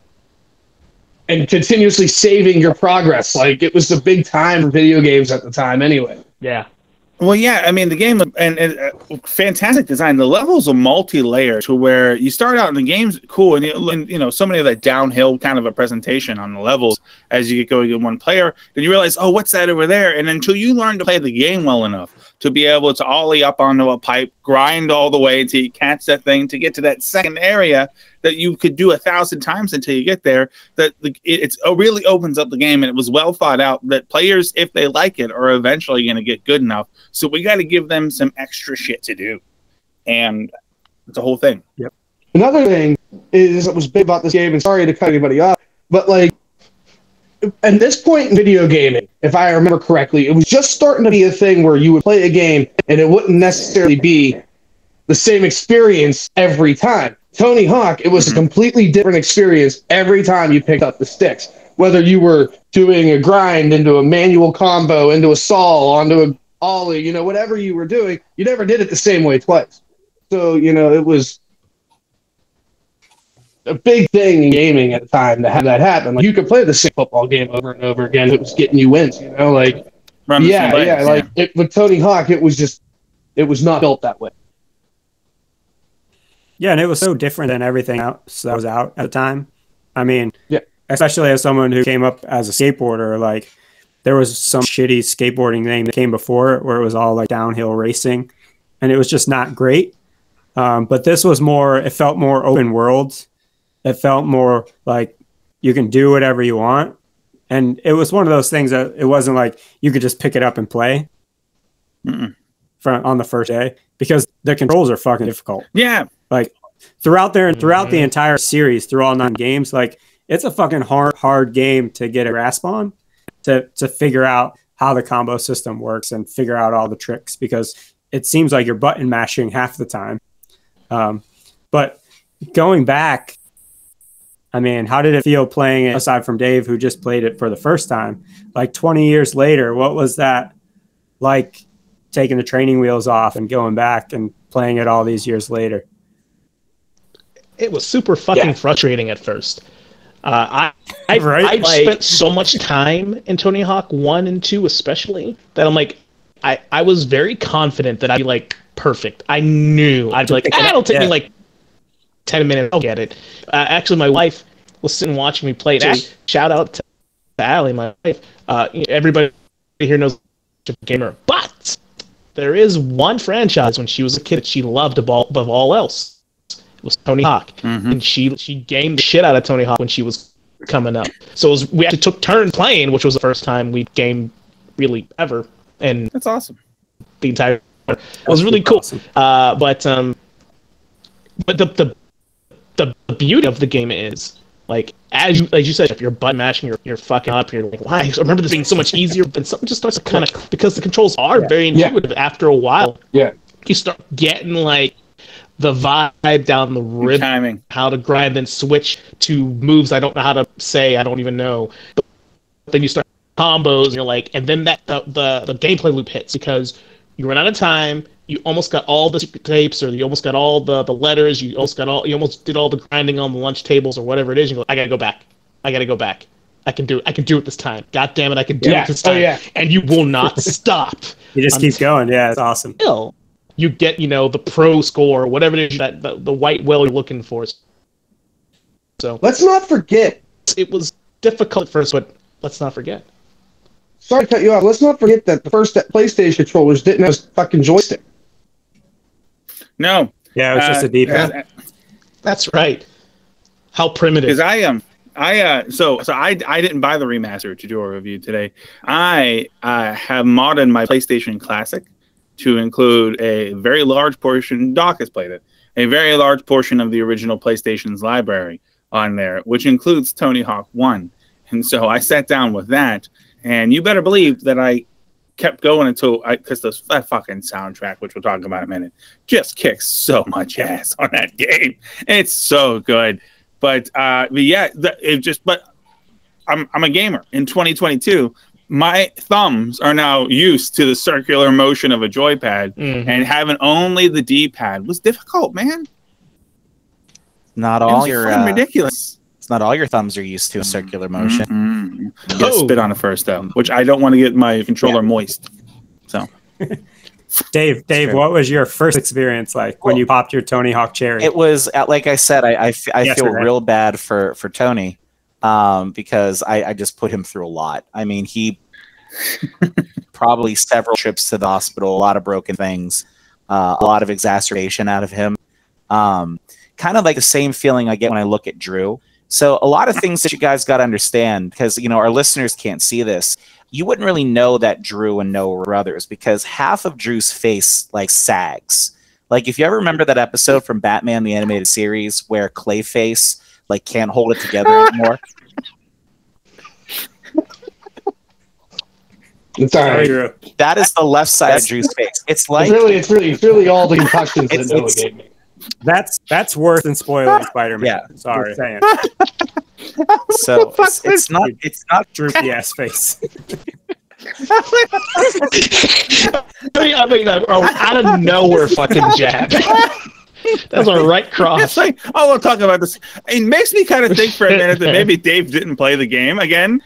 and continuously saving your progress. Like it was the big time for video games at the time anyway. Yeah. Well, yeah, I mean the game and, and uh, fantastic design. The levels are multi-layered to where you start out in the game's cool, and you, and, you know so many of that downhill kind of a presentation on the levels as you get going in one player. Then you realize, oh, what's that over there? And until you learn to play the game well enough to be able to ollie up onto a pipe, grind all the way until you catch that thing to get to that second area that you could do a thousand times until you get there. That it, it's it really opens up the game, and it was well thought out. That players, if they like it, are eventually going to get good enough. So we got to give them some extra shit to do, and it's a whole thing. Yep. Another thing is that was big about this game, and sorry to cut anybody off, but like at this point in video gaming, if I remember correctly, it was just starting to be a thing where you would play a game and it wouldn't necessarily be the same experience every time. Tony Hawk, it was a mhm. completely different experience every time you picked up the sticks. Whether you were doing a grind into a manual combo, into a saw, onto a ollie, you know, whatever you were doing, you never did it the same way twice. So, you know, it was a big thing in gaming at the time to have that happen. Like you could play the same football game over and over again. It was getting you wins, you know, like Run the yeah, same yeah, legs, like it, with Tony Hawk, it was just it was not built that way. Yeah, and it was so different than everything else that was out at the time. I mean, Yeah. especially as someone who came up as a skateboarder, like there was some shitty skateboarding thing that came before it where it was all like downhill racing, and it was just not great. Um, but this was more. It felt more open world. It felt more like you can do whatever you want, and it was one of those things that it wasn't like you could just pick it up and play Mm-mm. from on the first day because the controls are fucking difficult yeah. like throughout their throughout Mm-hmm. the entire series through all nine games like it's a fucking hard hard game to get a grasp on to to figure out how the combo system works and figure out all the tricks because it seems like you're button mashing half the time um, but going back i mean how did it feel playing it aside from dave who just played it for the first time like 20 years later what was that like taking the training wheels off and going back and playing it all these years later it was super fucking Yeah. frustrating at first. Uh, I I Right? I Like- spent so much time in Tony Hawk one and two especially that I'm like I I was very confident that I'd be like perfect. I knew I'd be like ah, it'll take me like ten minutes. I'll get it. Uh, actually, my wife was sitting watching me play. it. Actually, shout out to Allie, my wife. Uh, everybody here knows she's a gamer, but there is one franchise when she was a kid that she loved above, above all else. It was Tony Hawk, and she she gamed the shit out of Tony Hawk when she was coming up. So it was, we actually took turns playing, which was the first time we gamed really ever, and That's awesome. the entire. It was really cool. Awesome. Uh, but um, but the the the beauty of the game is like as you as you said, if you're button mashing, you're you're fucking up. You're like, why? I remember this being so much easier. Then something just starts to kind of because the controls are very Yeah. intuitive. After a while, Yeah. you start getting like the vibe down the rhythm Timing. how to grind, then switch to moves I don't know how to say. I don't even know. But then you start combos, and you're like, and then that the, the the gameplay loop hits because you run out of time. You almost got all the secret tapes, or you almost got all the the letters. You almost got all. You almost did all the grinding on the lunch tables, or whatever it is. You go, I gotta go back. I gotta go back. I can do it. I can do it this time. God damn it, I can do Yeah. it this Oh, time. yeah. And you will not stop You just keep going. Yeah, it's awesome. until you get, you know, the pro score, whatever it is that the, the white whale you're looking for. So Let's not forget. it was difficult at first, but let's not forget. Sorry to cut you off. Let's not forget that the first PlayStation controllers didn't have a fucking joystick. No. Yeah, it was just Uh, a D-pad. uh, That's right. How primitive. Because I am, I uh so so I I didn't buy the remaster to do a review today. I uh, have modded my PlayStation Classic to include a very large portion. Doc has played it. A very large portion of the original PlayStation's library on there, which includes Tony Hawk One. And so I sat down with that, and you better believe that I kept going until I because the that fucking soundtrack, which we'll talk about in a minute, just kicks so much ass on that game. It's so good. But uh but yeah, the, it just but I'm I'm a gamer in 2022. My thumbs are now used to the circular motion of a joypad, Mhm. and having only the D-pad was difficult, man. Not It all was your fucking uh, ridiculous. It's not all your thumbs are used to a circular motion. Get Oh. spit on it first though, which I don't want to get my controller moist. So Dave, Dave, what was your first experience like when Well, you popped your Tony Hawk cherry? It was uh, like I said, I I, f- I Yes, feel sir. real bad for for Tony, um, because I I just put him through a lot. I mean, he probably several trips to the hospital, a lot of broken things, uh, a lot of exacerbation out of him. Um, kind of like the same feeling I get when I look at Drew. So a lot of things that you guys got to understand because you know our listeners can't see this. You wouldn't really know that Drew and Noah were brothers because half of Drew's face like sags. Like if you ever remember that episode from Batman the animated series where Clayface like can't hold it together anymore. It's all Sorry, right. Drew. That is the left side of Drew's face. It's like It's really, it's really, it's really all the concussions that It's- Noah gave me. That's that's worse than spoiling Spider-Man. Yeah. Sorry. Saying. so it's, it's not it's not Droopy ass face. I mean, I mean, uh, oh, out of nowhere, fucking jab. That's a right it's cross. like, oh, we'll talk about this. It makes me kind of think for a minute that maybe Dave didn't play the game again.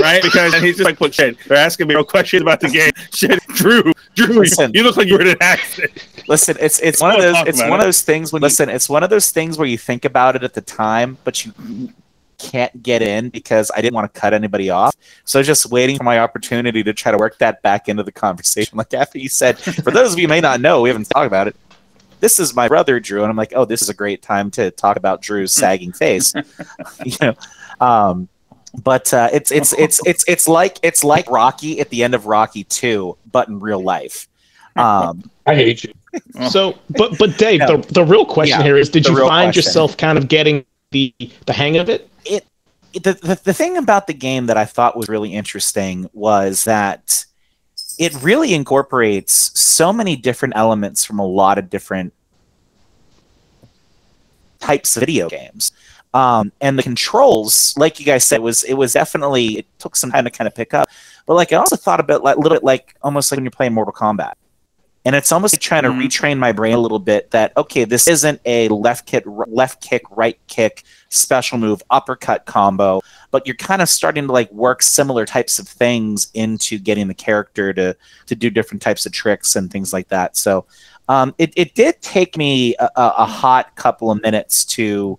Right? Because he's just like, "Look, shit, they're asking me real questions about the game. Shit, Drew, Drew, you, Listen. you look like you were in an accident. listen, it's it's one of those it's one it. of those things when listen, it's one of those things where you think about it at the time, but you can't get in because I didn't want to cut anybody off. So I was just waiting for my opportunity to try to work that back into the conversation. Like after you said, for those of you who may not know, we haven't talked about it. This is my brother Drew, and I'm like, oh, this is a great time to talk about Drew's sagging face. you know, um, but uh, it's it's it's it's it's like it's like Rocky at the end of Rocky Two, but in real life. Um, I hate you. So, but but Dave, No. the, the real question Yeah, here is: Did you find question. yourself kind of getting the the hang of it? it? the, the the thing about the game that I thought was really interesting was that it really incorporates so many different elements from a lot of different types of video games. Um, and the controls, like you guys said, was it was definitely it took some time to kind of pick up. But like I also thought about like a little bit like almost like when you're playing Mortal Kombat. And it's almost like trying to Mhm. retrain my brain a little bit that okay, this isn't a left kick, left kick, right kick, special move, uppercut combo, but you're kind of starting to like work similar types of things into getting the character to to do different types of tricks and things like that. So um, it it did take me a a hot couple of minutes to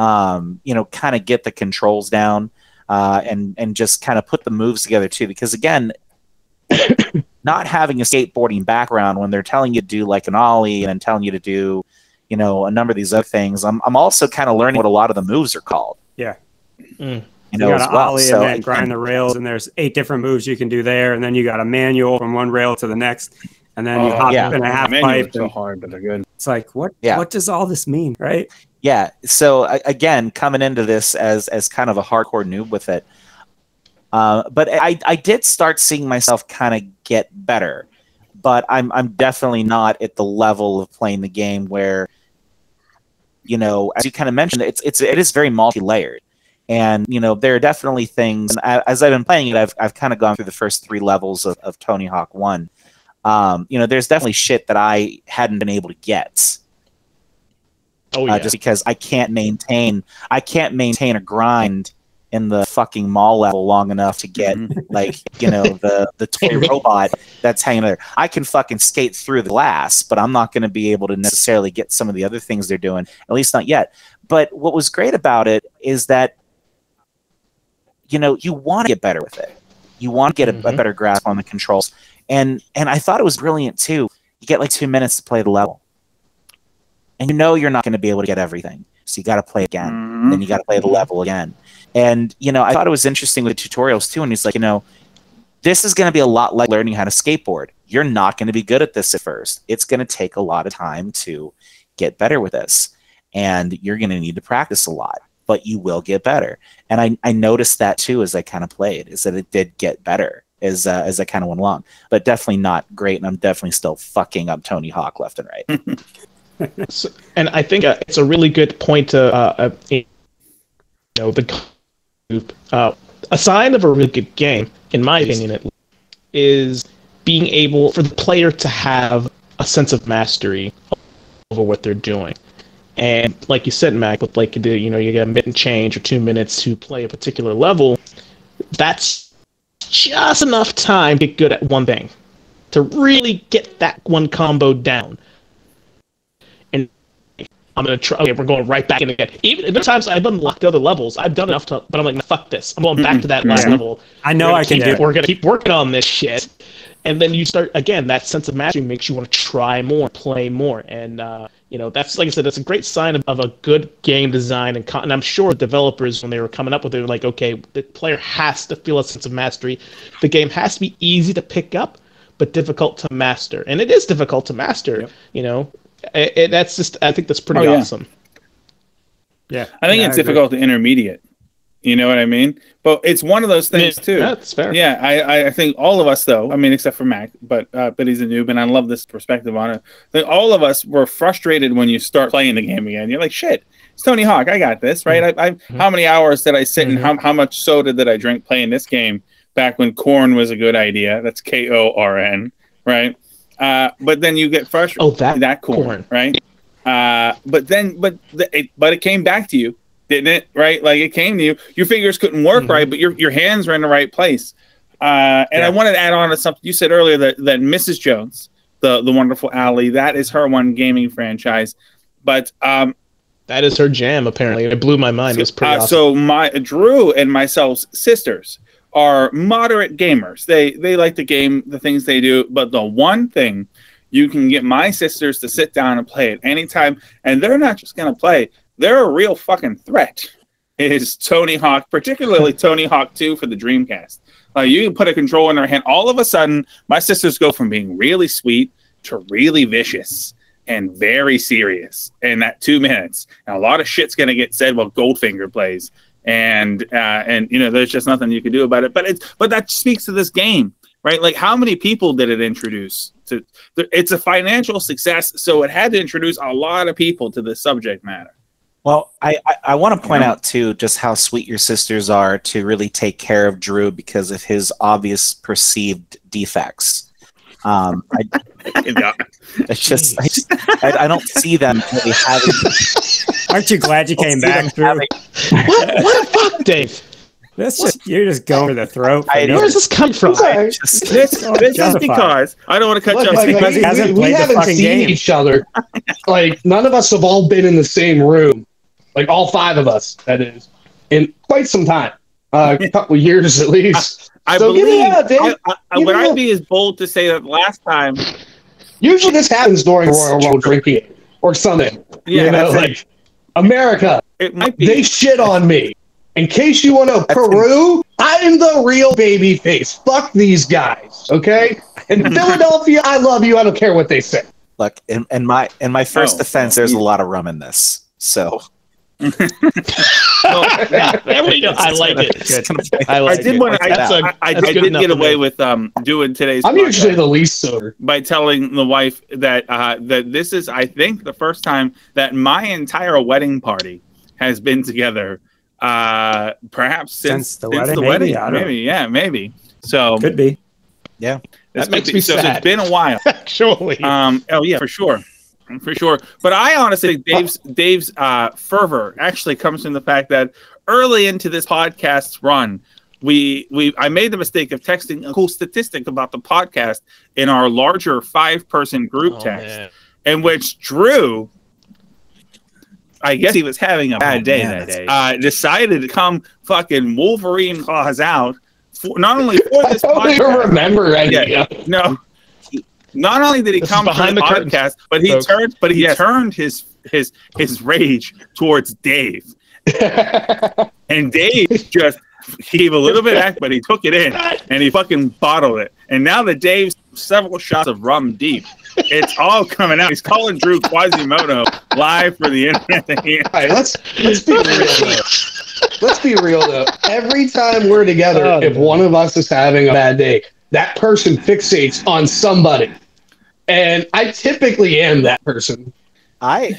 um, you know kind of get the controls down uh, and and just kind of put the moves together too. Because again, not having a skateboarding background when they're telling you to do like an ollie and then telling you to do you know a number of these other things, I'm I'm also kind of learning what a lot of the moves are called. Yeah. Mm. You You got an well. ollie So, and then again, grind the rails, and there's eight different moves you can do there, and then you got a manual from one rail to the next, and then you Oh, hop yeah. in a half pipe. so hard, but they're good. it's like, what? Yeah. What does all this mean, right? yeah so again coming into this as as kind of a hardcore noob with it uh, but I, I did start seeing myself kind of get better but I'm, I'm definitely not at the level of playing the game where you know as you kind of mentioned it's, it's it is very multi-layered and you know there are definitely things and as i've been playing it i've, I've kind of gone through the first three levels of, of tony hawk 1 um, you know there's definitely shit that i hadn't been able to get Oh uh, yeah. just because I can't maintain I can't maintain a grind in the fucking mall level long enough to get Mhm. like you know the the toy robot that's hanging there. I can fucking skate through the glass, but I'm not going to be able to necessarily get some of the other things they're doing. At least not yet. But what was great about it is that you know you want to get better with it. You want to get a, a Mhm. better grasp on the controls, and and I thought it was brilliant too. You get like two minutes to play the level and you know you're not going to be able to get everything. So you got to play again. Mhm. Then you got to play the level again. And you know, I thought it was interesting with the tutorials too. And he's like, you know, this is going to be a lot like learning how to skateboard. You're not going to be good at this at first. It's going to take a lot of time to get better with this, and you're going to need to practice a lot. But you will get better. And I, I noticed that too as I kind of played, is that it did get better as uh, as I kind of went along. But definitely not great, and I'm definitely still fucking up Tony Hawk left and right. So, and I think uh, it's a really good point to, uh, uh, you know, the group. Uh, a sign of a really good game, in my opinion, at least, is being able for the player to have a sense of mastery over what they're doing. And like you said, Mac, with like the, you know, you get a minute change or two minutes to play a particular level. That's just enough time to get good at one thing, to really get that one combo down. And I'm gonna try. Okay, we're going right back in again. Even there times I've unlocked other levels. I've done enough to, but I'm like, "Nah, fuck this. I'm going back to that last Yeah. level. I know I can keep, do it. We're gonna keep working on this shit. And then you start again. That sense of mastery makes you want to try more, play more, and uh, you know that's like I said, that's a great sign of, of a good game design. And, con- and I'm sure developers, when they were coming up with it, were like, okay, the player has to feel a sense of mastery. The game has to be easy to pick up, but difficult to master. And it is difficult to master. You know, it, it- that's just I think that's pretty Oh, awesome. Yeah, I think yeah, it's agree. difficult to intermediate. You know what I mean? But it's one of those things too. That's fair. Yeah, I, I- think all of us though. I mean, except for Mac, but uh, but he's a noob, and I love this perspective on it. I think all of us were frustrated when you start playing the game again. You're like, shit, it's Tony Hawk. I got this, right? I, I how many hours did I sit and how how much soda did I drink playing this game back when Korn was a good idea? That's K O R N, right? Uh, but then you get frustrated. Oh, that that Korn, Korn. right? Uh, but then, but the, it, but it came back to you, didn't it? Right? Like it came to you. Your fingers couldn't work Mhm. right, but your your hands were in the right place. Uh, and I wanted to add on to something you said earlier that that Mrs. Jones, the the wonderful Allie, that is her one gaming franchise. But um, That is her jam. Apparently, it blew my mind. It was pretty uh, awesome. So my Drew and myself's sisters are moderate gamers. They they like the game, the things they do, but the one thing you can get my sisters to sit down and play at any time, and they're not just gonna play, they're a real fucking threat. Is Tony Hawk, particularly Tony Hawk 2 for the Dreamcast. Uh, you can put a controller in their hand. All of a sudden, my sisters go from being really sweet to really vicious and very serious in that two minutes. And a lot of shit's gonna get said while Goldfinger plays, and uh, and you know there's just nothing you can do about it. But it's but that speaks to this game, right? Like how many people did it introduce to? It's a financial success, so it had to introduce a lot of people to this subject matter. Well, I, I, I want to point Yeah. out too just how sweet your sisters are to really take care of Drew because of his obvious perceived defects. Um, I, it's just, I, just I, I don't see them really having. Aren't you glad you came back, Drew? having- what? What the fuck, Dave? That's just you're just going for the throat. for I- no- Where is this come from? Sorry. just- This, this is because I don't want to cut Look, you off. like, because he we- hasn't we, we the haven't fucking seen game. each other. Like none of us have all been in the same room. Like all five of us, that is, in quite some time. Uh, a couple of years at least. I So give me believe. that, Dave. I, I, I- Give would me I be as bold to say that last time? Usually this happens during Royal Rumble drinking or something. Yeah, you know, that's it. like America, It might be. they shit on me. In case you want to Peru, I'm the real baby face. Fuck these guys, okay? In Philadelphia, I love you. I don't care what they say. Look, in, in my in my first Oh, defense, there's a lot of rum in this. So Well, there we go. I like it. Good. I I did it. want to. I, That's a- I, I, that's I did enough get away with um doing today's. I'm podcast usually the least sober. by telling the wife that uh, that this is, I think, the first time that my entire wedding party has been together. Uh, perhaps since, Since the wedding, maybe? I don't maybe, yeah, maybe. So Could be. this That makes be- me so sad. It's been a while. Actually, Um, oh yeah, for sure, for sure. But I honestly, think Dave's Dave's uh, fervor actually comes from the fact that early into this podcast's run, we we I made the mistake of texting a cool statistic about the podcast in our larger five person group Oh, text, man. in which Drew. I guess he was having a bad Oh, day man, that day. Uh, decided to come fucking Wolverine claws out, for, not only for I this don't even podcast. remember any Yeah. of. No, Not only did he This come behind the, the curtains, podcast, but he folks. turned, but he Yes. turned his his his rage towards Dave, and Dave just gave a little bit back, but he took it in and he fucking bottled it. And now that Dave's several shots of rum deep, it's all coming out. He's calling Drew Quasimodo live for the internet. All right, let's let's be real though. Let's be real though. Every time we're together, Oh, if man. one of us is having a bad day, that person fixates on somebody, and I typically am that person. I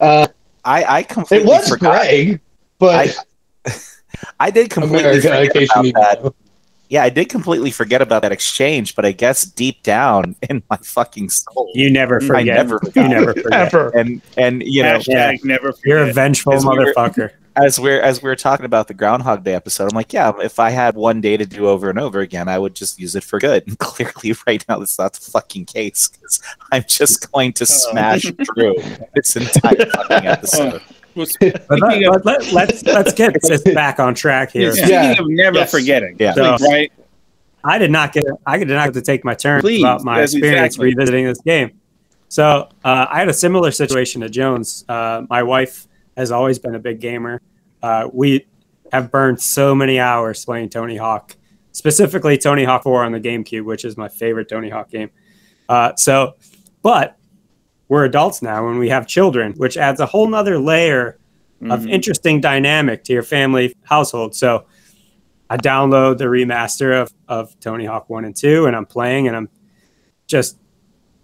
Uh, I I it completely was forgot. Greg, but I I did completely America, in forget case you about that. To know. Yeah, I did completely forget about that exchange, but I guess deep down in my fucking soul, You never forget. I forget. never you never forget. Ever. and and you know, Hashtag never forget. You're a vengeful As we were- motherfucker. as we're as we were talking about the Groundhog Day episode, I'm like, yeah, if I had one day to do over and over again, I would just use it for good. And clearly, right now, that's not the fucking case because I'm just going to oh. smash Drew this entire fucking episode. Well, But let, of, let, us let's, let's get this back on track here. speaking Yeah. of never Yes. forgetting, Yeah. please, right? I did not get I did not get to take my turn Please, about my yes, experience exactly. revisiting this game. So uh, I had a similar situation to Jones. Uh, my wife has always been a big gamer. Uh, we have burned so many hours playing Tony Hawk, specifically Tony Hawk 4 on the GameCube, which is my favorite Tony Hawk game. Uh, so, but we're adults now and we have children, which adds a whole nother layer of Mhm. interesting dynamic to your family household. So I download the remaster of, of Tony Hawk 1 and 2, and I'm playing and I'm just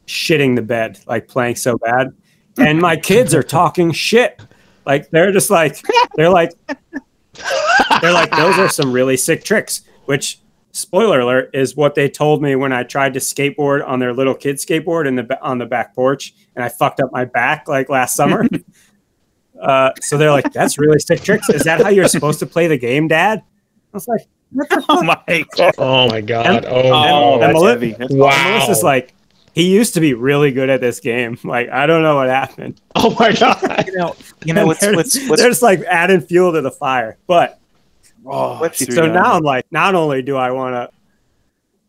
shitting the bed, like playing so bad. And my kids are talking shit. Like they're just like they're like they're like those are some really sick tricks, which spoiler alert is what they told me when I tried to skateboard on their little kid skateboard in the on the back porch and I fucked up my back like last summer. uh, so they're like, "That's really sick tricks. Is that how you're supposed to play the game, Dad?" I was like, Oh my god! Oh my god. And- oh, and that's Meli- heavy. That's wow. And Melissa's like, "He used to be really good at this game. Like, I don't know what happened." oh my god. You know, you know what's they're, what's what's they're just like adding fuel to the fire. But Oh, What's- so now I'm like, not only do I want to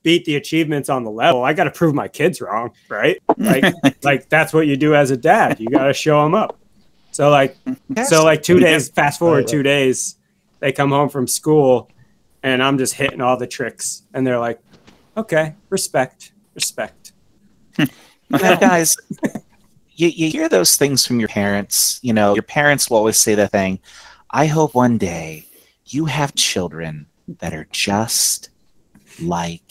beat the achievements on the level, I got to prove my kids wrong, right? Like, like that's what you do as a dad. You got to show them up. So like, so like two days. Fast forward two days, they come home from school, and I'm just hitting all the tricks, and they're like, "Okay, respect, respect." Now, guys, you, you hear those things from your parents. You know, your parents will always say the thing. I hope one day you have children that are just like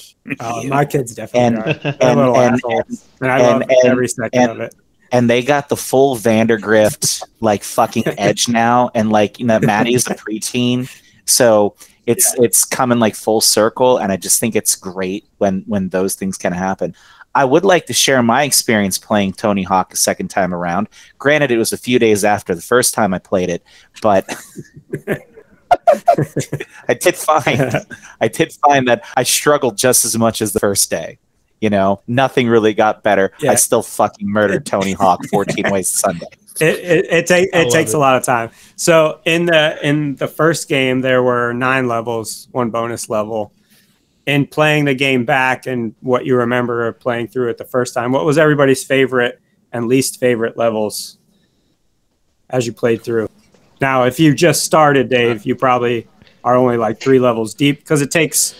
oh, you. my kids definitely And- are. They're and- and- and, I love and- every second and- of it. and they got the full Vandergrift like fucking edge now, and like you know, Maddie's a preteen, so it's it's coming like full circle, and I just think it's great when when those things can happen. I would like to share my experience playing Tony Hawk a second time around. Granted, it was a few days after the first time I played it, but I did find I did find that I struggled just as much as the first day. You know, nothing really got better. Yeah. I still fucking murdered Tony Hawk 14 ways Sunday. It it, it, take, it takes it. a lot of time. So in the in the first game, there were nine levels, one bonus level. In playing the game back and what you remember of playing through it the first time, what was everybody's favorite and least favorite levels as you played through? Now, if you just started, Dave, you probably are only like three levels deep because it takes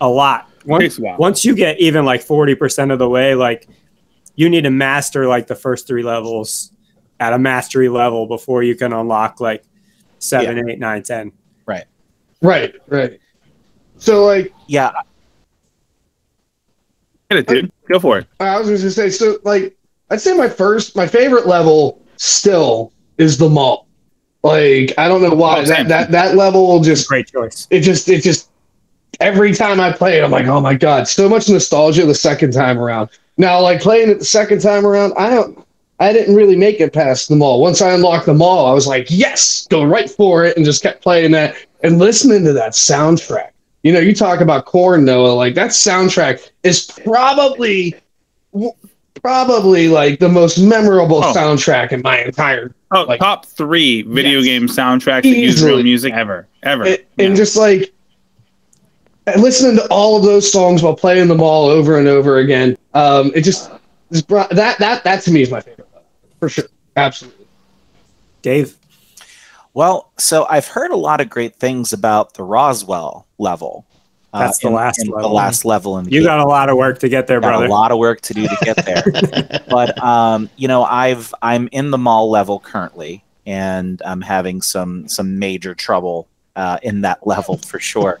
a lot. Once, Takes a while. once you get even like 40% of the way, like you need to master like the first three levels at a mastery level before you can unlock like seven, eight, nine, ten. right, right. Right. So like Yeah, Get it, dude. Go for it. I was just gonna say, so like I'd say my first, my favorite level still is the mall. Like I don't know why Oh, that that that level just Great choice. it just it just every time I play it, I'm like, oh my god, so much nostalgia the second time around. Now, like playing it the second time around, I don't, I didn't really make it past the mall. Once I unlocked the mall, I was like, yes, go right for it, and just kept playing that and listening to that soundtrack. You know, you talk about Korn, Noah. Like that soundtrack is probably, probably like the most memorable Oh. soundtrack in my entire Oh, Like- top three video Yes. game soundtracks that use Easily. real music ever, ever. and, Yeah. and just like and listening to all of those songs while playing them all over and over again. Um, it just, just brought, that that that to me is my favorite level, for sure. Absolutely. Dave, Well, so I've heard a lot of great things about the Roswell level. Uh, That's the in- last in level. The last level in the you game. got a lot of work to get there, got brother. a lot of work to do to get there. but um, you know, I've I'm in the mall level currently, and I'm having some some major trouble uh, in that level for sure.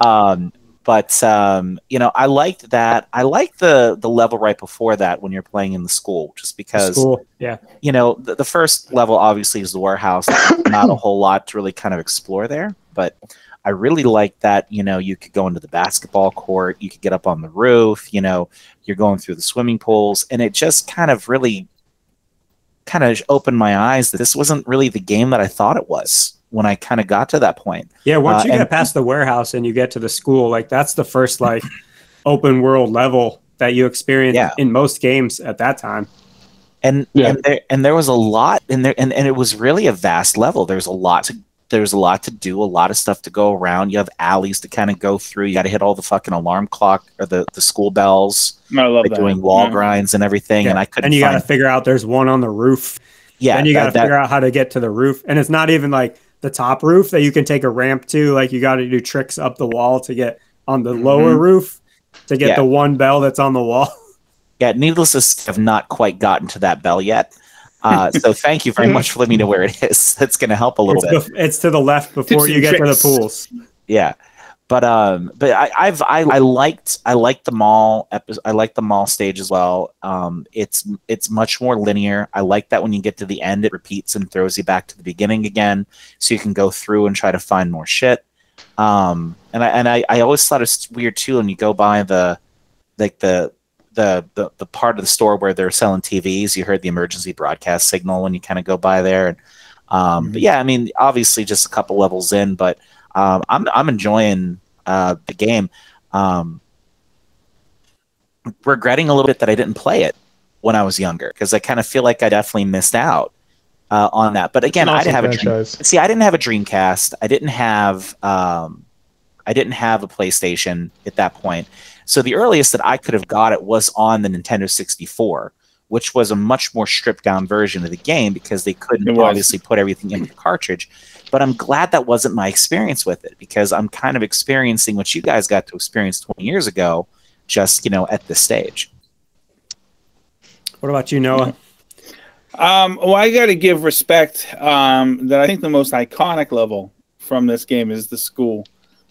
Um, but um, you know, I liked that. I liked the the level right before that when you're playing in the school, just because School, yeah. you know the, the first level obviously is the warehouse. Not a whole lot to really kind of explore there, but I really like that. You know, you could go into the basketball court, you could get up on the roof. You know, you're going through the swimming pools, and it just kind of really kind of opened my eyes that this wasn't really the game that I thought it was when I kind of got to that point. Yeah, once Uh, you and- get past the warehouse and you get to the school, like that's the first like open world level that you experience Yeah. in most games at that time. and Yeah. and there and there was a lot in there and, and it was really a vast level there's a lot to there's a lot to do a lot of stuff to go around you have alleys to kind of go through you got to hit all the fucking alarm clock or the the school bells I love like that. doing wall Yeah. grinds and everything and i couldn't and you got to figure out there's one on the roof. yeah then you got to that- that- figure out how to get to the roof, and it's not even like the top roof that you can take a ramp to. Like you got to do tricks up the wall to get on the mm-hmm. lower roof to get Yeah. the one bell that's on the wall. yeah needless to say i've not quite gotten to that bell yet uh, so thank you very much for letting me know where it is. That's going to help a little It's, bit. bef- it's to the left before Tips you and get to the pools. yeah. But um but I, i've I, I liked i liked the mall epi- i liked the mall stage as well. Um it's it's much more linear. I like that when you get to the end it repeats and throws you back to the beginning again so you can go through and try to find more shit. Um and i and i, I always thought it's weird too when you go by the like the the, the the part of the store where they're selling TVs, you heard the emergency broadcast signal when you kind of go by there, and um, but yeah, I mean, obviously just a couple levels in, but um, I'm I'm enjoying uh, the game. Um, regretting a little bit that I didn't play it when I was younger because I kind of feel like I definitely missed out uh, on that. But again, An I didn't have a dream. See, I didn't have a Dreamcast. I didn't have um, I didn't have a PlayStation at that point. So the earliest that I could have got it was on the Nintendo 64, which was a much more stripped down version of the game because they couldn't obviously put everything into the cartridge. But I'm glad that wasn't my experience with it because I'm kind of experiencing what you guys got to experience 20 years ago, just you know at this stage. What about you, Noah? Um, well, I got to give respect um, that I think the most iconic level from this game is the school.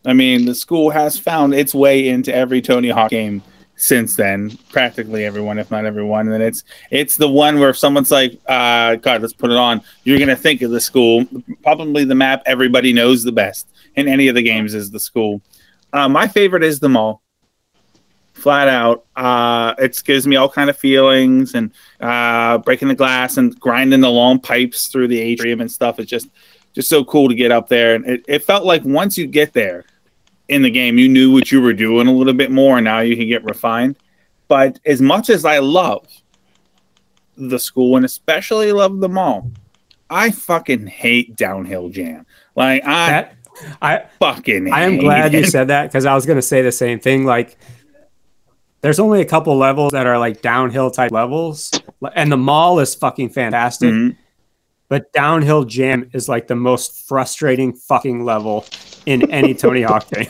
I mean, the school has found its way into every Tony Hawk game since then, practically everyone, if not everyone. And it's it's the one where if someone's like, uh, "God, let's put it on," you're gonna think of the school. Probably the map everybody knows the best in any of the games is the school. Uh, my favorite is the mall. Flat out, uh, it gives me all kind of feelings and uh, breaking the glass and grinding the long pipes through the atrium and stuff. It's just just so cool to get up there. And it, it felt like once you get there in the game, you knew what you were doing a little bit more, and now you can get refined. But as much as I love the school and especially love the mall, I fucking hate downhill jam. Like I That I fucking I am glad you said that because I was gonna say the same thing. Like, there's only a couple levels that are like downhill type levels, and the mall is fucking fantastic. Mhm. But downhill jam is like the most frustrating fucking level in any Tony Hawk game.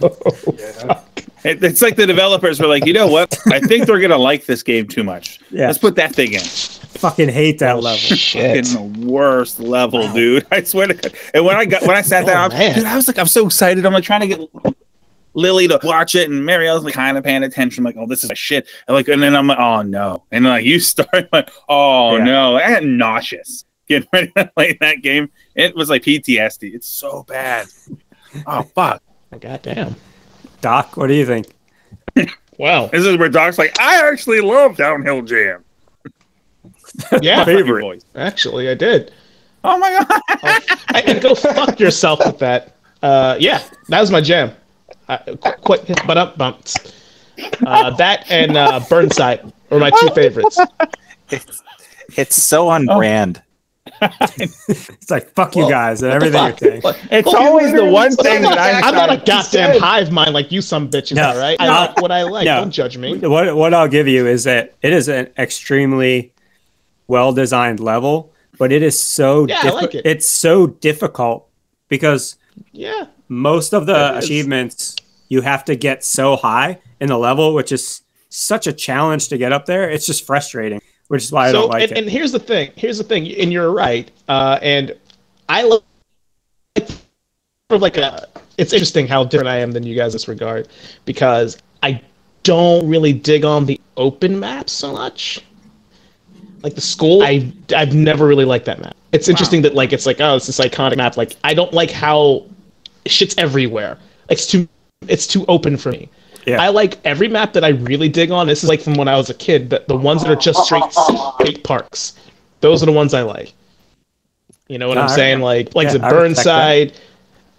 It- It's like the developers were like, you know what? I think they're gonna like this game too much. Yeah. Let's put that thing in. fucking hate that level. Fucking the worst level, dude. I swear to God. And when I got when I sat oh, down, I was, dude, I was like, I'm so excited. I'm like trying to get Lily to watch it, and Marielle's like kind of paying attention. I'm like, oh, this is my shit. And like, and then I'm like, oh no. And like you start like, oh Yeah. no, I got nauseous getting ready to play that game. It was like PTSD. It's so bad. Oh fuck. God damn. Doc, what do you think? Wow. This is where Doc's like, I actually love downhill jam. Yeah. Favorite voice. Actually, I did. Oh my god. I, and go fuck yourself with that. Uh, yeah, that was my jam. Uh, quick, but up bumps. Uh, that and uh, Burnside were my two favorites. It's it's so on Oh. brand It's like fuck you guys and everything you're fuck? saying. It's Well, always the one thing that I. that. I'm not a goddamn said- hive mind like you, some bitches. No. all right, I like what I like. No. Don't judge me. What what I'll give you is that it is an extremely well designed level, but it is so Yeah, I like it. it's so difficult because Yeah, most of the achievements you have to get so high in the level, which is such a challenge to get up there. It's just frustrating, which is why I so don't like and, it. and here's the thing. Here's the thing, and you're right. Uh, and I love sort of like a. It's interesting how different I am than you guys in this regard because I don't really dig on the open map so much. Like the school, I I've never really liked that map. It's interesting that like it's like oh it's this iconic map. Like I don't like how shit's everywhere. It's too it's too open for me. Yeah. I like every map that I really dig on. This is like from when I was a kid. The, the ones that are just straight skate parks. Those are the ones I like. You know what I'm Alright. saying? Like like Yeah, the Burnside.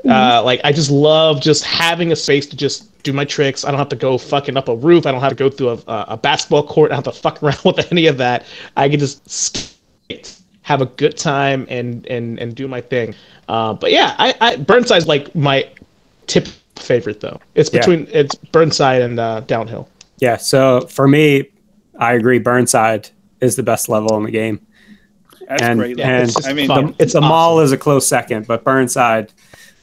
Uh, like I just love just having a space to just do my tricks. I don't have to go fucking up a roof. I don't have to go through a, a, a basketball court. I don't have to fuck around with any of that. I can just skate, have a good time, and and and do my thing. Uh, but yeah, I, I Burnside's like my tip favorite though. It's Yeah. between it's Burnside and uh, downhill. Yeah, so for me, I agree. Burnside is the best level in the game. That's and great. Yeah, and it's just I mean, the, it's the awesome. mall is a close second, but Burnside,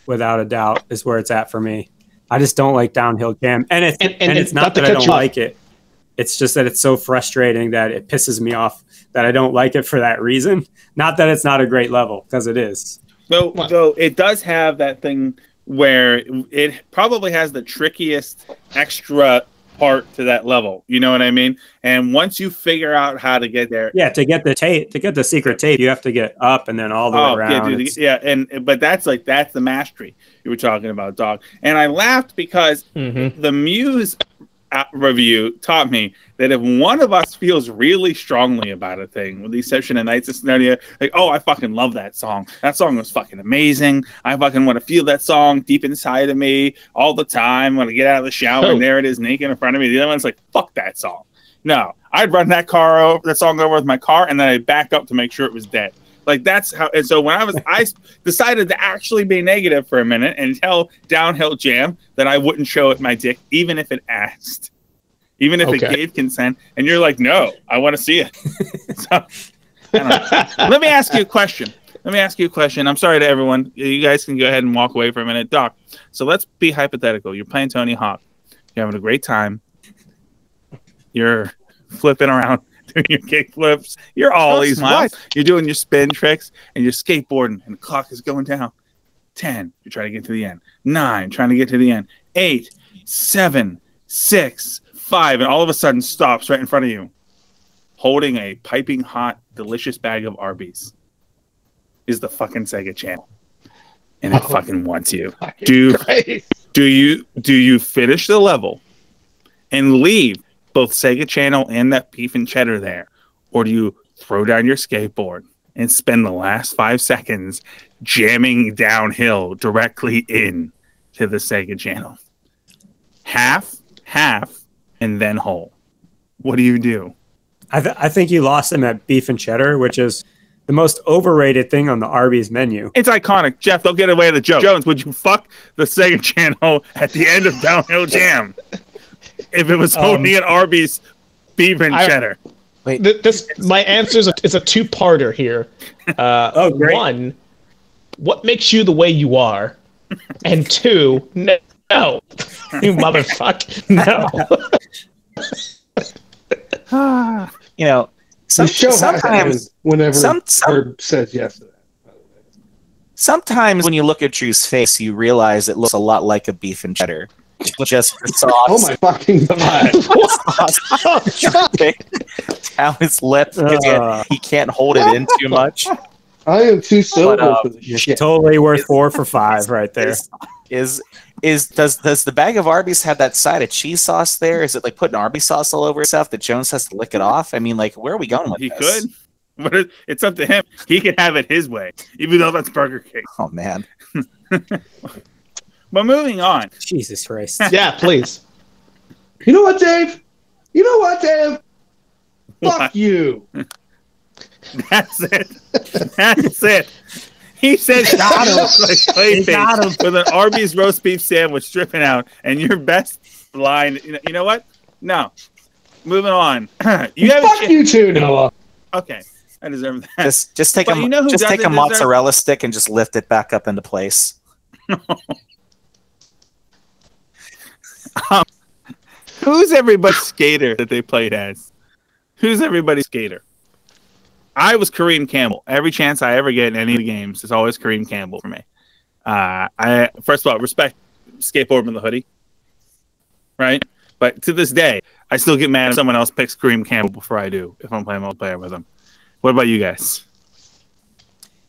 without a doubt, is where it's at for me. I just don't like downhill jam, and it's And- and, and it's not not that I don't off. like it. It's just that it's so frustrating that it pisses me off that I don't like it for that reason. Not that it's not a great level because it is. Though, What? though it does have that thing where it probably has the trickiest extra part to that level. You know what I mean? And once you figure out how to get there, Yeah, to get the tape, to get the secret tape, you have to get up and then all the way oh around. yeah, dude, yeah, and but that's like that's the mastery you were talking about, dog. And I laughed because Mm-hmm. the Muse Uh, review taught me that if one of us feels really strongly about a thing, with the exception of Nights of Scenario, like, oh, I fucking love that song. That song was fucking amazing. I fucking want to feel that song deep inside of me all the time. When I get out of the shower Oh. and there it is naked in front of me. The other one's like, fuck that song. No, I'd run that car over, that song over with my car, and then I'd back up to make sure it was dead. Like that's how. And so when I was, I decided to actually be negative for a minute and tell Downhill Jam that I wouldn't show it my dick, even if it asked, even if it gave consent. And you're like, no, I want to see it. so. Let me ask you a question. Let me ask you a question. I'm sorry to everyone. You guys can go ahead and walk away for a minute, Doc. So let's be hypothetical. You're playing Tony Hawk. You're having a great time. You're flipping around, doing your kick flips. You're all Oh, these smiles. You're doing your spin tricks and you're skateboarding, and the clock is going down. 10, you're trying to get to the end. 9, trying to get to the end. 8, 7, 6, 5, and all of a sudden stops right in front of you, holding a piping hot, delicious bag of Arby's. Is the fucking Sega channel. And it Oh. fucking wants you. Do do you do you finish the level and leave both Sega Channel and that beef and cheddar there, or do you throw down your skateboard and spend the last five seconds jamming downhill directly in to the Sega Channel? Half, half, and then whole. What do you do? I, th- I think you lost them at beef and cheddar, which is the most overrated thing on the Arby's menu. It's iconic. Jeff, don't get away with the joke. Jones, would you fuck the Sega Channel at the end of Downhill Jam if it was Um, only an Arby's beef and I- cheddar? Th- This my answer is a, is a two parter here. Uh, Oh, great. One, what makes you the way you are, and two, no, no. you motherfucker, no. You know, some, the show has sometimes whenever some- some- Herb says yes sometimes when you look at Drew's face, you realize it looks a lot like a beef and cheddar. Just the sauce. Oh my fucking god! sauce down his lip. because he- Uh. he can't hold it in too much. I am too sober But, uh, for this shit. totally worth four for five right there. Is, is is does does the bag of Arby's have that side of cheese sauce there? Is it like putting Arby's sauce all over itself that Jones has to lick it off? I mean, like, where are we going with He this? He could. But it's up to him. He can have it his way, even though that's Burger King. Oh man, But moving on. Jesus Christ. yeah, please. You know what, Dave? You know what, Dave? What? Fuck you. That's it. That's it. He said Got him. like He got him. with an Arby's roast beef sandwich dripping out, and your best line. You know, you know what? No. Moving on. you have Fuck ch- you too, Noah. Okay, I deserve that. Just just take But a you know who just take a doesn't deserve- mozzarella stick and just lift it back up into place. Who's everybody's skater that they played as? Who's everybody's skater? I was Kareem Campbell. Every chance I ever get in any of the games, it's always Kareem Campbell for me. Uh, I first of all respect skateboard in the hoodie, right? But to this day, I still get mad if someone else picks Kareem Campbell before I do if I'm playing multiplayer with them. What about you guys?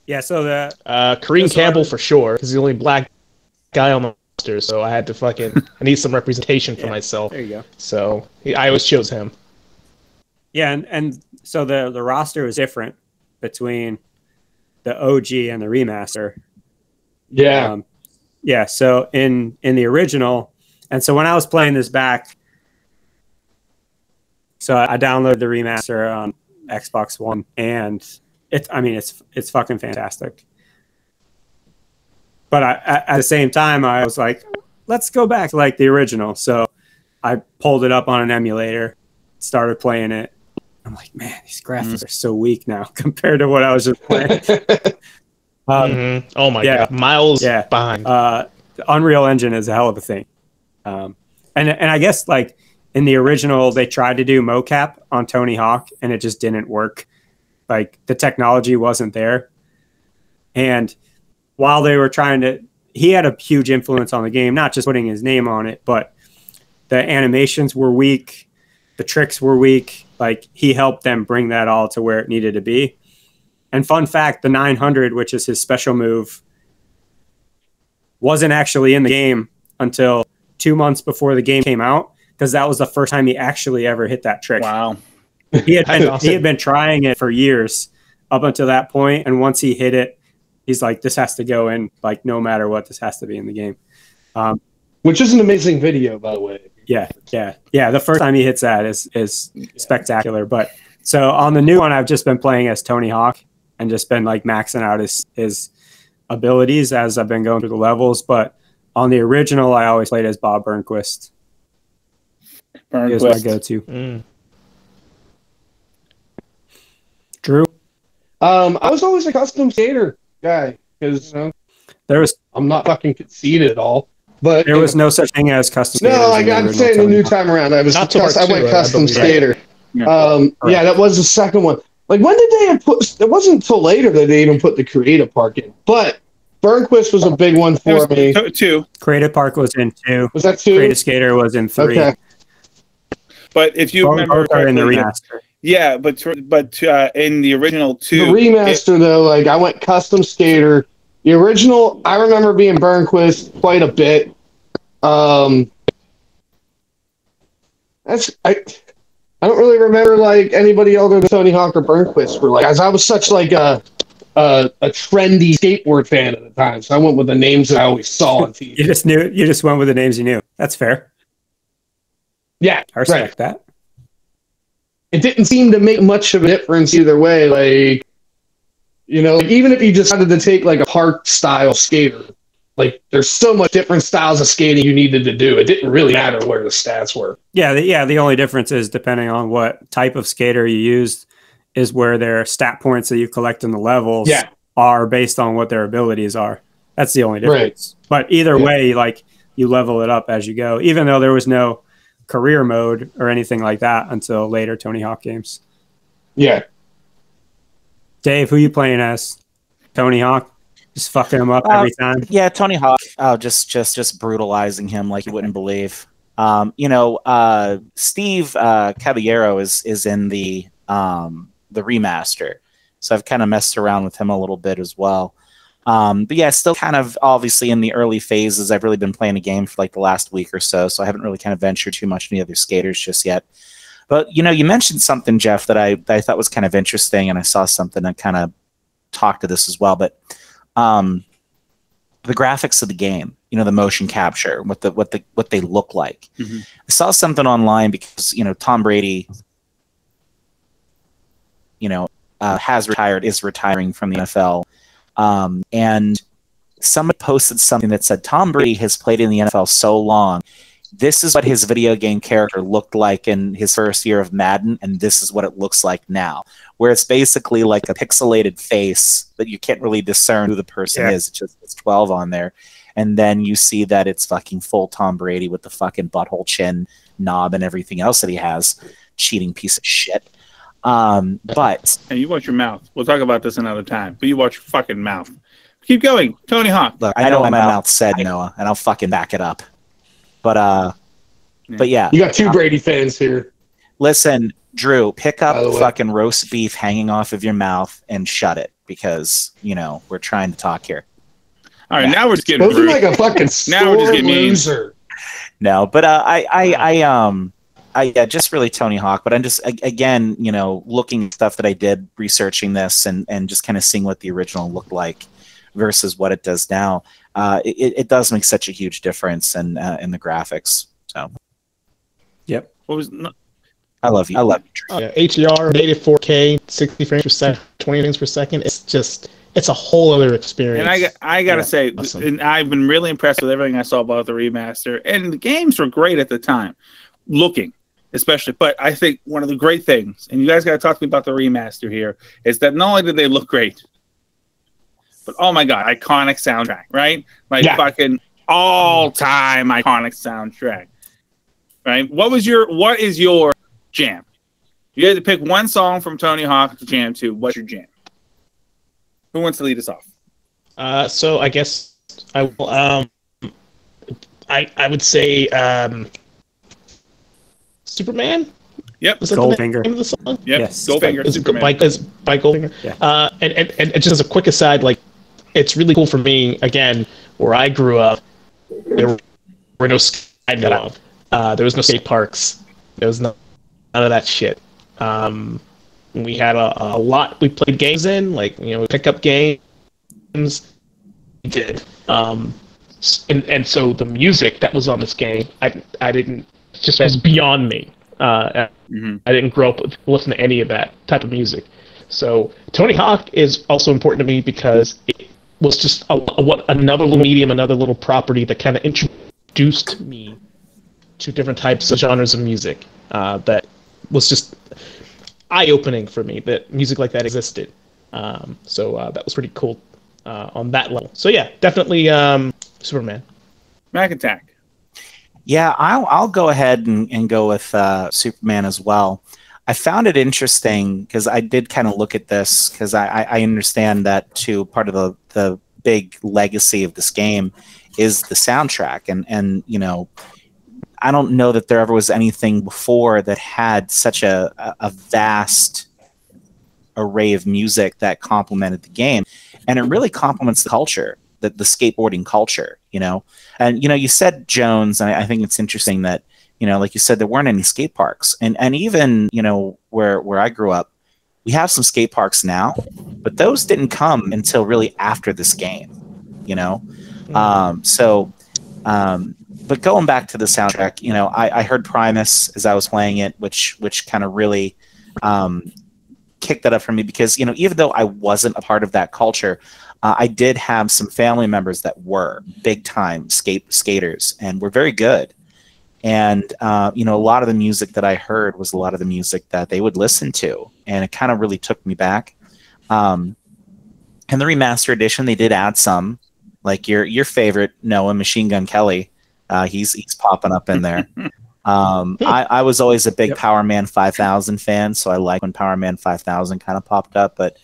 Yeah, so the Uh, Kareem Campbell hard. for sure, because he's the only black guy on the roster. So I had to fucking I need some representation for Yeah. myself. there you go. So I always chose him. Yeah, and, and so the the roster was different between the OG and the remaster. Yeah. Um, yeah. So in in the original, and so when I was playing this back, so I downloaded the remaster on Xbox One, and it's I mean it's it's fucking fantastic. But I, at, at the same time, I was like, let's go back to like the original. So I pulled it up on an emulator, started playing it. I'm like, man, these graphics are so weak now compared to what I was just playing. Um, Mhm. Oh my yeah. god, miles Yeah. behind. uh, Unreal Engine is a hell of a thing. Um, and and I guess like in the original, they tried to do mocap on Tony Hawk, and it just didn't work. Like the technology wasn't there. And while they were trying to, he had a huge influence on the game, not just putting his name on it, but the animations were weak, the tricks were weak. Like he helped them bring that all to where it needed to be. And fun fact, the 900, which is his special move, wasn't actually in the game until two months before the game came out because that was the first time he actually ever hit that trick. Wow. He had been, Awesome. he had been trying it for years up until that point, and once he hit it, he's like, "This has to go in. Like, no matter what, this has to be in the game." Which is an amazing video, by the way. Yeah, yeah, yeah. The first time he hits that is is spectacular. But so on the new one, I've just been playing as Tony Hawk and just been like maxing out his his abilities as I've been going through the levels. But on the original, I always played as Bob Burnquist. He was my go-to. Mm. Drew, Um, I was always a custom skater guy because you know, there was I'm not fucking conceited at all. But there was no such thing as custom. no, like I'm original saying the new time around. I was Not to cus- I went two, I custom believe. skater. Yeah. Um, Correct. yeah, that was the second one. Like when did they put? It wasn't until later that they even put the creative park in. But Burnquist was a big one for was me. two- two. Creative Park was in two. Was that two? Creative Skater was in three. Okay. But if you Both remember are in the correctly, remaster. Yeah, but tr- but uh, in the original The two, remaster though, like I went custom skater. The original, I remember being Burnquist quite a bit. Um, that's I. I don't really remember like anybody other than Tony Hawk or Burnquist were like, as I was such like a, a a trendy skateboard fan at the time, so I went with the names that I always saw on TV. You just knew. You just went with the names you knew. That's fair. Yeah, I respect right. that. It didn't seem to make much of a difference either way. Like, you know, even if you decided to take like a park style skater, like there's so much different styles of skating you needed to do. It didn't really matter where the stats were. Yeah, the, yeah. The only difference is depending on what type of skater you used, is where their stat points that you collect in the levels Yeah. are based on what their abilities are. That's the only Right. difference. But either Yeah. way, like you level it up as you go. Even though there was no career mode or anything like that until later Tony Hawk games. Yeah. Dave, who you playing as? Tony Hawk, just fucking him up Uh, every time. Yeah, Tony Hawk. Oh, just just just brutalizing him like you wouldn't believe. Um, you know, uh, Steve uh, Caballero is is in the um, the remaster, so I've kind of messed around with him a little bit as well. Um, but yeah, still kind of obviously in the early phases. I've really been playing a game for like the last week or so, so I haven't really kind of ventured too much into the other skaters just yet. But you know, you mentioned something, Jeff, that I that I thought was kind of interesting, and I saw something that kind of talked to this as well. But um, the graphics of the game, you know, the motion capture, what the what the what they look like. Mhm. I saw something online because you know Tom Brady, you know, uh, has retired, is retiring from the NFL, um, and someone posted something that said Tom Brady has played in the NFL so long. This is what his video game character looked like in his first year of Madden, and this is what it looks like now. Where it's basically like a pixelated face that you can't really discern who the person Yeah. is. It's just it's 12 on there. And then you see that it's fucking full Tom Brady with the fucking butthole chin knob and everything else that he has. Cheating piece of shit. Um, but Hey, you watch your mouth. We'll talk about this another time, but you watch your fucking mouth. Keep going, Tony Hawk. Look, I know what my mouth said, Noah, and I'll fucking back it up. But uh, but yeah, You got two Brady fans here. listen, Drew, pick up the fucking roast beef hanging off of your mouth and shut it because you know we're trying to talk here. All right, now we're just getting Those are like a fucking Now we're just sore getting mean. loser. No, but uh, I, I, I, um, I yeah, just really Tony Hawk. But I'm just again, you know, looking at stuff that I did researching this and and just kind of seeing what the original looked like versus what it does now. Uh, it, it does make such a huge difference in uh, in the graphics. So Yep. What was no, I love you. I love you. Drew. Yeah, HDR, native 4K, 60 frames per second, 20 frames per second. It's just, it's a whole other experience. and I got- I gotta Yeah, say, awesome. and I've been really impressed with everything I saw about the remaster, and the games were great at the time, looking especially. But I think one of the great things, and you guys got to talk to me about the remaster here, is that not only did they look great, but oh my god, iconic soundtrack, right? Like Yeah. fucking all time iconic soundtrack, right? What was your what is your jam? You had to pick one song from Tony Hawk to jam to. What's your jam? Who wants to lead us off? Uh, so I guess I will. Um, I I would say um, Superman. Yep. Was that Goldfinger. the name of the song? Yep. Yes. Goldfinger. Is it Superman. by, is by Goldfinger? Yeah. Uh, and, and and just as a quick aside, like it's really cool for me. Again, where I grew up, there were no sk- I know of. Uh, there was no skate parks. There was no, none of that shit. Um, we had a, a lot we played games in, like you know, pick up games. We did. Um, and and so the music that was on this game, I I didn't it just was beyond me. Uh, Mhm. I didn't grow up with listen to any of that type of music. So Tony Hawk is also important to me because it was just a, a- what another little medium, another little property that kind of introduced me to different types of genres of music. Uh, that was just eye-opening for me that music like that existed. Um, so uh, that was pretty cool uh, on that level. So yeah, definitely um, Superman. Mac Attack. Yeah, I'll I'll go ahead and, and go with uh, Superman as well. I found it interesting because I did kind of look at this because I, I, understand that too. Part of the the big legacy of this game is the soundtrack, and and you know, I don't know that there ever was anything before that had such a a, a vast array of music that complemented the game, and it really complements the culture, the the skateboarding culture. You know, and you know, you said Jones, and I, I think it's interesting that you know, like you said, there weren't any skate parks, and and even you know where where I grew up, we have some skate parks now, but those didn't come until really after this game. You know, um, so. Um, but going back to the soundtrack, you know, I, I heard Primus as I was playing it, which which kind of really um, kicked that up for me because you know even though I wasn't a part of that culture, uh, I did have some family members that were big time skate skaters and were very good. And uh, you know, a lot of the music that I heard was a lot of the music that they would listen to, and it kind of really took me back. Um, and the remaster edition, they did add some, like your your favorite Noah Machine Gun Kelly. Uh, he's he's popping up in there. Um, I, I was always a big Yep. Powerman 5000 fan, so I like when Powerman 5000 kind of popped up. But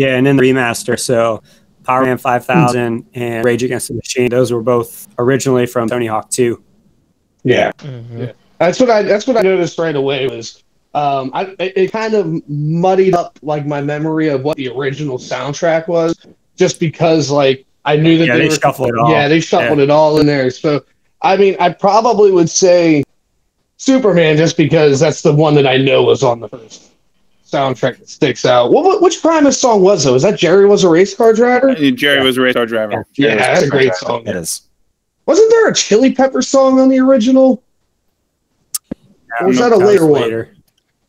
Yeah, and then the remaster. So Powerman 5000 and Rage Against the Machine, those were both originally from Tony Hawk 2. Yeah. Mhm. Yeah. That's what I that's what I noticed right away was um I it, it kind of muddied up like my memory of what the original soundtrack was just because like I knew that Yeah, they, they were shuffled it all. Yeah, they shuffled Yeah. it all in there. So I mean, I probably would say Superman just because that's the one that I know was on the first soundtrack that sticks out. What, what which Primus song was it? Was that Jerry was a race car driver? Jerry was a race car driver. Yeah, that's a great song. it is. Wasn't there a Chili Pepper song on the original? Or was no, that a That later one? later.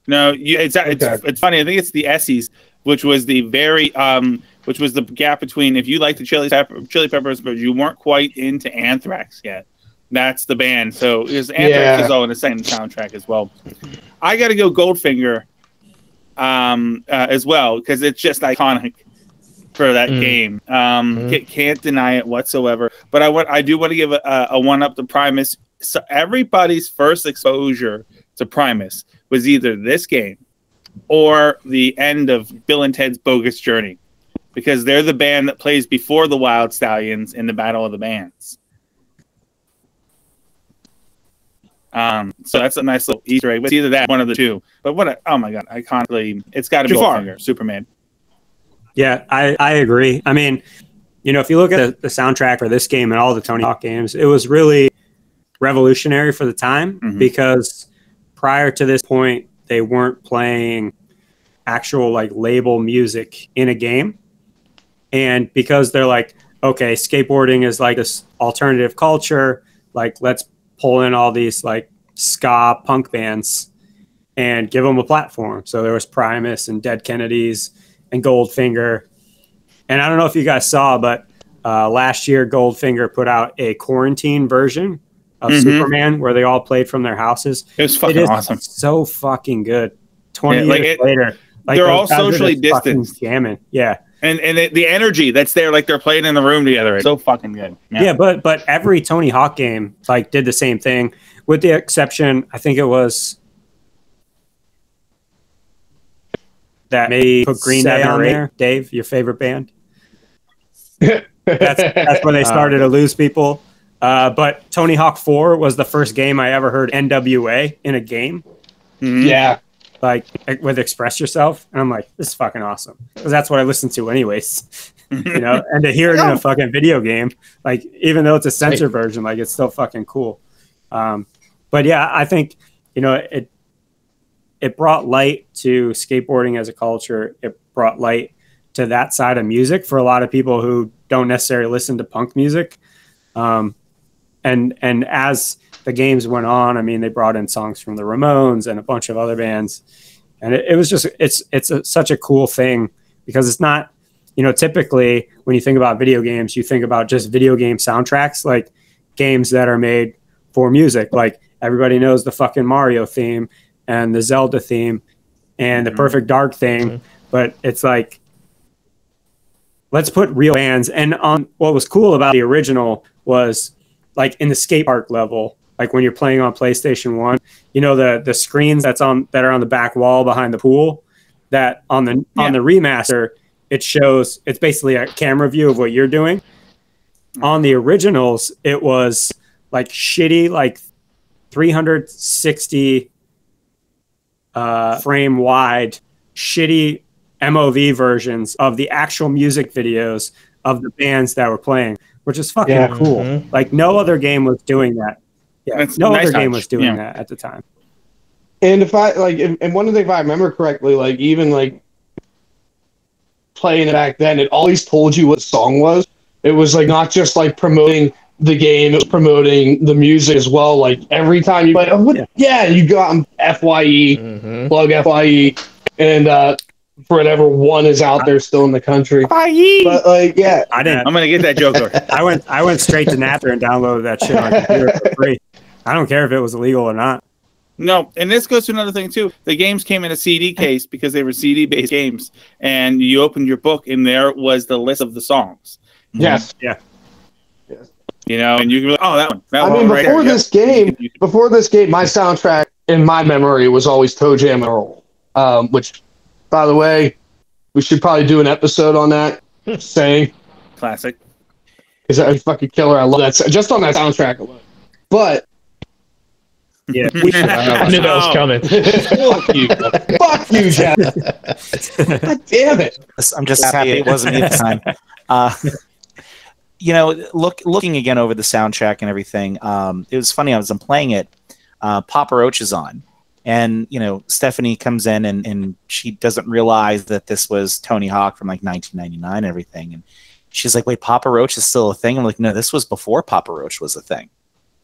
No, you, it's, it's Okay. it's funny. I think it's the Essies, which was the very um, which was the gap between if you liked the Chili Pepper, Chili Peppers, but you weren't quite into Anthrax yet. That's the band. So is Anthrax Yeah. is all in the same soundtrack as well. I got to go Goldfinger, um, uh, as well because it's just iconic for that Mm. game. Um, ca- can't deny it whatsoever. But I want I do want to give a, a, a one up to Primus. So everybody's first exposure to Primus was either this game or the end of Bill and Ted's Bogus Journey, because they're the band that plays before the Wild Stallions in the Battle of the Bands. Um, so that's a nice little Easter egg. But it's either that, one of the two. But what? A, oh my god, iconically, it's got to be Jafar. Goldfinger, Superman. Yeah, I, I agree. I mean, you know, if you look at the, the soundtrack for this game and all the Tony Hawk games, it was really revolutionary for the time Mhm. because prior to this point, they weren't playing actual like label music in a game. And because they're like, okay, skateboarding is like this alternative culture, like let's pull in all these like ska punk bands and give them a platform. So there was Primus and Dead Kennedys and Goldfinger. And I don't know if you guys saw, but uh, last year Goldfinger put out a quarantine version of Mhm. Superman where they all played from their houses. It was fucking awesome. so fucking good. Twenty Yeah, like years it- later, like they're all socially distanced. Jamming, yeah, and and it, the energy that's there, like they're playing in the room together. It's so fucking good. yeah. But but every Tony Hawk game like did the same thing, with the exception, I think it was that maybe put Green Day on eight. there. Dave, your favorite band? that's that's where they started to lose people. Uh, but Tony Hawk 4 was the first game I ever heard NWA in a game, Mhm. yeah. Like with Express Yourself. And I'm like, this is fucking awesome. Because that's what I listen to, anyways. you know, and to hear it in a fucking video game, like, even though it's a censored version, like, it's still fucking cool. Um, but yeah, I think, you know, it, it brought light to skateboarding as a culture. It brought light to that side of music for a lot of people who don't necessarily listen to punk music. Um, and and as the games went on, I mean, they brought in songs from the Ramones and a bunch of other bands, and it, it was just it's it's a, such a cool thing because it's not, you know, typically when you think about video games, you think about just video game soundtracks, like games that are made for music. Like everybody knows the fucking Mario theme and the Zelda theme and the Mhm. Perfect Dark theme, Mhm. but it's like let's put real bands. And on what was cool about the original was like in the skate park level, like when you're playing on PlayStation One, you know the the screens that's on that are on the back wall behind the pool. That on the on the remaster, it shows it's basically a camera view of what you're doing. On the originals, it was like shitty, like 360 uh, frame wide, shitty MOV versions of the actual music videos of the bands that were playing, which is fucking Yeah. cool. Mhm. Like no other game was doing that. Yeah, That's no nice other game touch. was doing Yeah. that at the time. And if I like, if, and one of the things, if I remember correctly, like even like playing it back then, it always told you what song was. It was like not just like promoting the game, it was promoting the music as well. Like every time you play, oh, what, Yeah. yeah. you got um, Fye, Mhm. plug Fye, and uh, for whatever one is out there still in the country. But like, yeah, I didn't. I'm gonna get that Joker. I went. I went straight to Napster and downloaded that shit on computer for free. I don't care if it was illegal or not. No, and this goes to another thing too. The games came in a CD case because they were CD based games, and you opened your book, and there was the list of the songs. yes. Yeah. Yes. You know, and you can be like, oh, that one. That I one mean, right before there, this yep. game, before this game, my soundtrack in my memory was always Toe Jam and Earl. Um, which, by the way, we should probably do an episode on that. Just saying, classic. Is that a fucking killer. I love that just on that soundtrack alone. But Yeah. we should. I knew that was coming. fuck you, fuck you, Jeff. God damn it. I'm just happy it wasn't me this time. Uh, you know, look looking again over the soundtrack and everything. Um, it was funny. I was I'm playing it. Uh, Papa Roach is on, and you know Stephanie comes in and and she doesn't realize that this was Tony Hawk from like 1999 and everything, and she's like, "Wait, Papa Roach is still a thing?" I'm like, "No, this was before Papa Roach was a thing."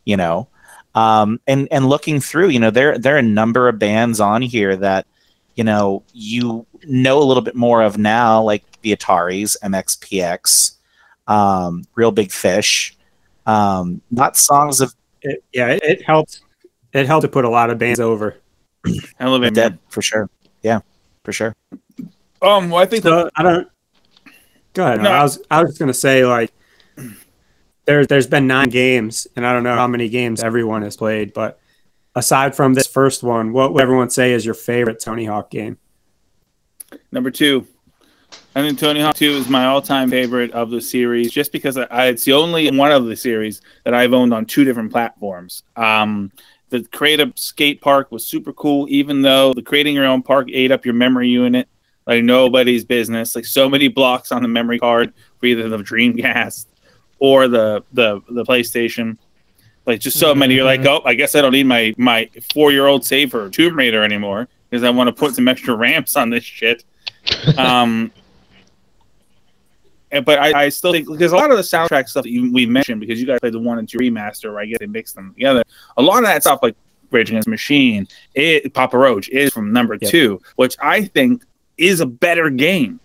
You know, um, and and looking through, you know, there there are a number of bands on here that you know you know a little bit more of now, like the Ataris, MXPX, um, Real Big Fish, um, not songs of It, yeah, it, it helped. It helped to put a lot of bands over. Elevate Dead for sure. Yeah, for sure. Um, well, I think So I don't. Go ahead. No. I was I was just gonna say like there's there's been nine games, and I don't know how many games everyone has played, but aside from this first one, what would everyone say is your favorite Tony Hawk game? Number two. I think Tony Hawk 2 is my all-time favorite of the series, just because I, I, it's the only one of the series that I've owned on two different platforms. Um, the creative skate park was super cool, even though the creating your own park ate up your memory unit like nobody's business. Like so many blocks on the memory card for either the Dreamcast or the the the PlayStation. Like just so many. You're like, oh, I guess I don't need my my four year old save for Tomb Raider anymore because I want to put some extra ramps on this shit. Um, and- but I, I still think because a lot of the soundtrack stuff that you, we mentioned because you guys played the one and two remaster, where I guess they mixed them together. A lot of that stuff, like Rage Against Machine, it, Papa Roach, is from number Yep. two, which I think is a better game.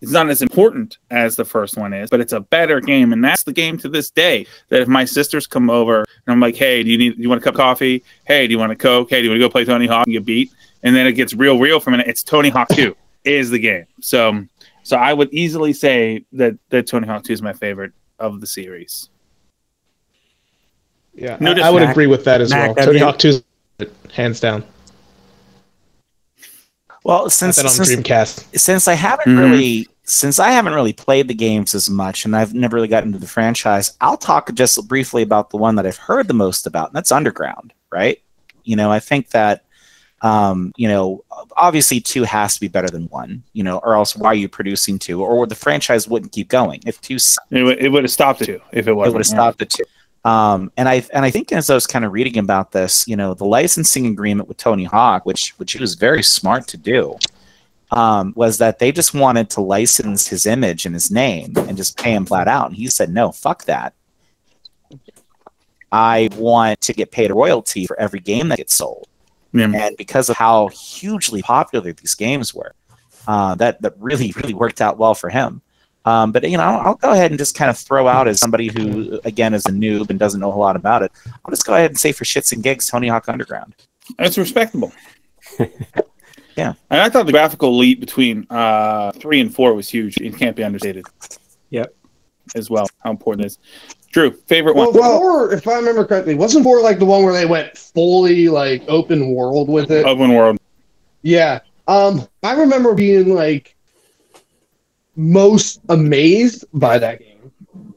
It's not as important as the first one is, but it's a better game, and that's the game to this day. That if my sisters come over and I'm like, "Hey, do you need? Do you want a cup of coffee? Hey, do you want a coke? Hey, do you want to go play Tony Hawk and get beat?" And then it gets real, real for a minute. It's Tony Hawk Two is the game. So, so I would easily say that that Tony Hawk Two is my favorite of the series. Yeah, No, I, I would Mac- agree with that as Mac, well. Tony Hawk 2 is hands down. Well, Got since that on since, Dreamcast. since I haven't Mhm. really since I haven't really played the games as much, and I've never really gotten into the franchise, I'll talk just briefly about the one that I've heard the most about, and that's Underground. Right? You know, I think that um, you know, obviously two has to be better than one. You know, or else why are you producing two? Or the franchise wouldn't keep going if two It, would- it would have stopped it too if it it wasn't. would have stopped it too. Um, and I and I think as I was kind of reading about this, you know, the licensing agreement with Tony Hawk, which which he was very smart to do, um, was that they just wanted to license his image and his name and just pay him flat out. And he said, "No, fuck that. I want to get paid a royalty for every game that gets sold." Yeah. And because of how hugely popular these games were, uh, that that really really worked out well for him. Um, but you know, I'll, I'll go ahead and just kind of throw out as somebody who, again, is a noob and doesn't know a whole lot about it. I'll just go ahead and say for shits and gigs, Tony Hawk Underground. That's respectable. Yeah. And I thought the graphical leap between uh, three and four was huge. It can't be understated. Yep. As well, how important it is. Drew, favorite Well, one. four, if I remember correctly, wasn't four like the one where they went fully like open world with it? Open world. Yeah. Um, I remember being like most amazed by that game.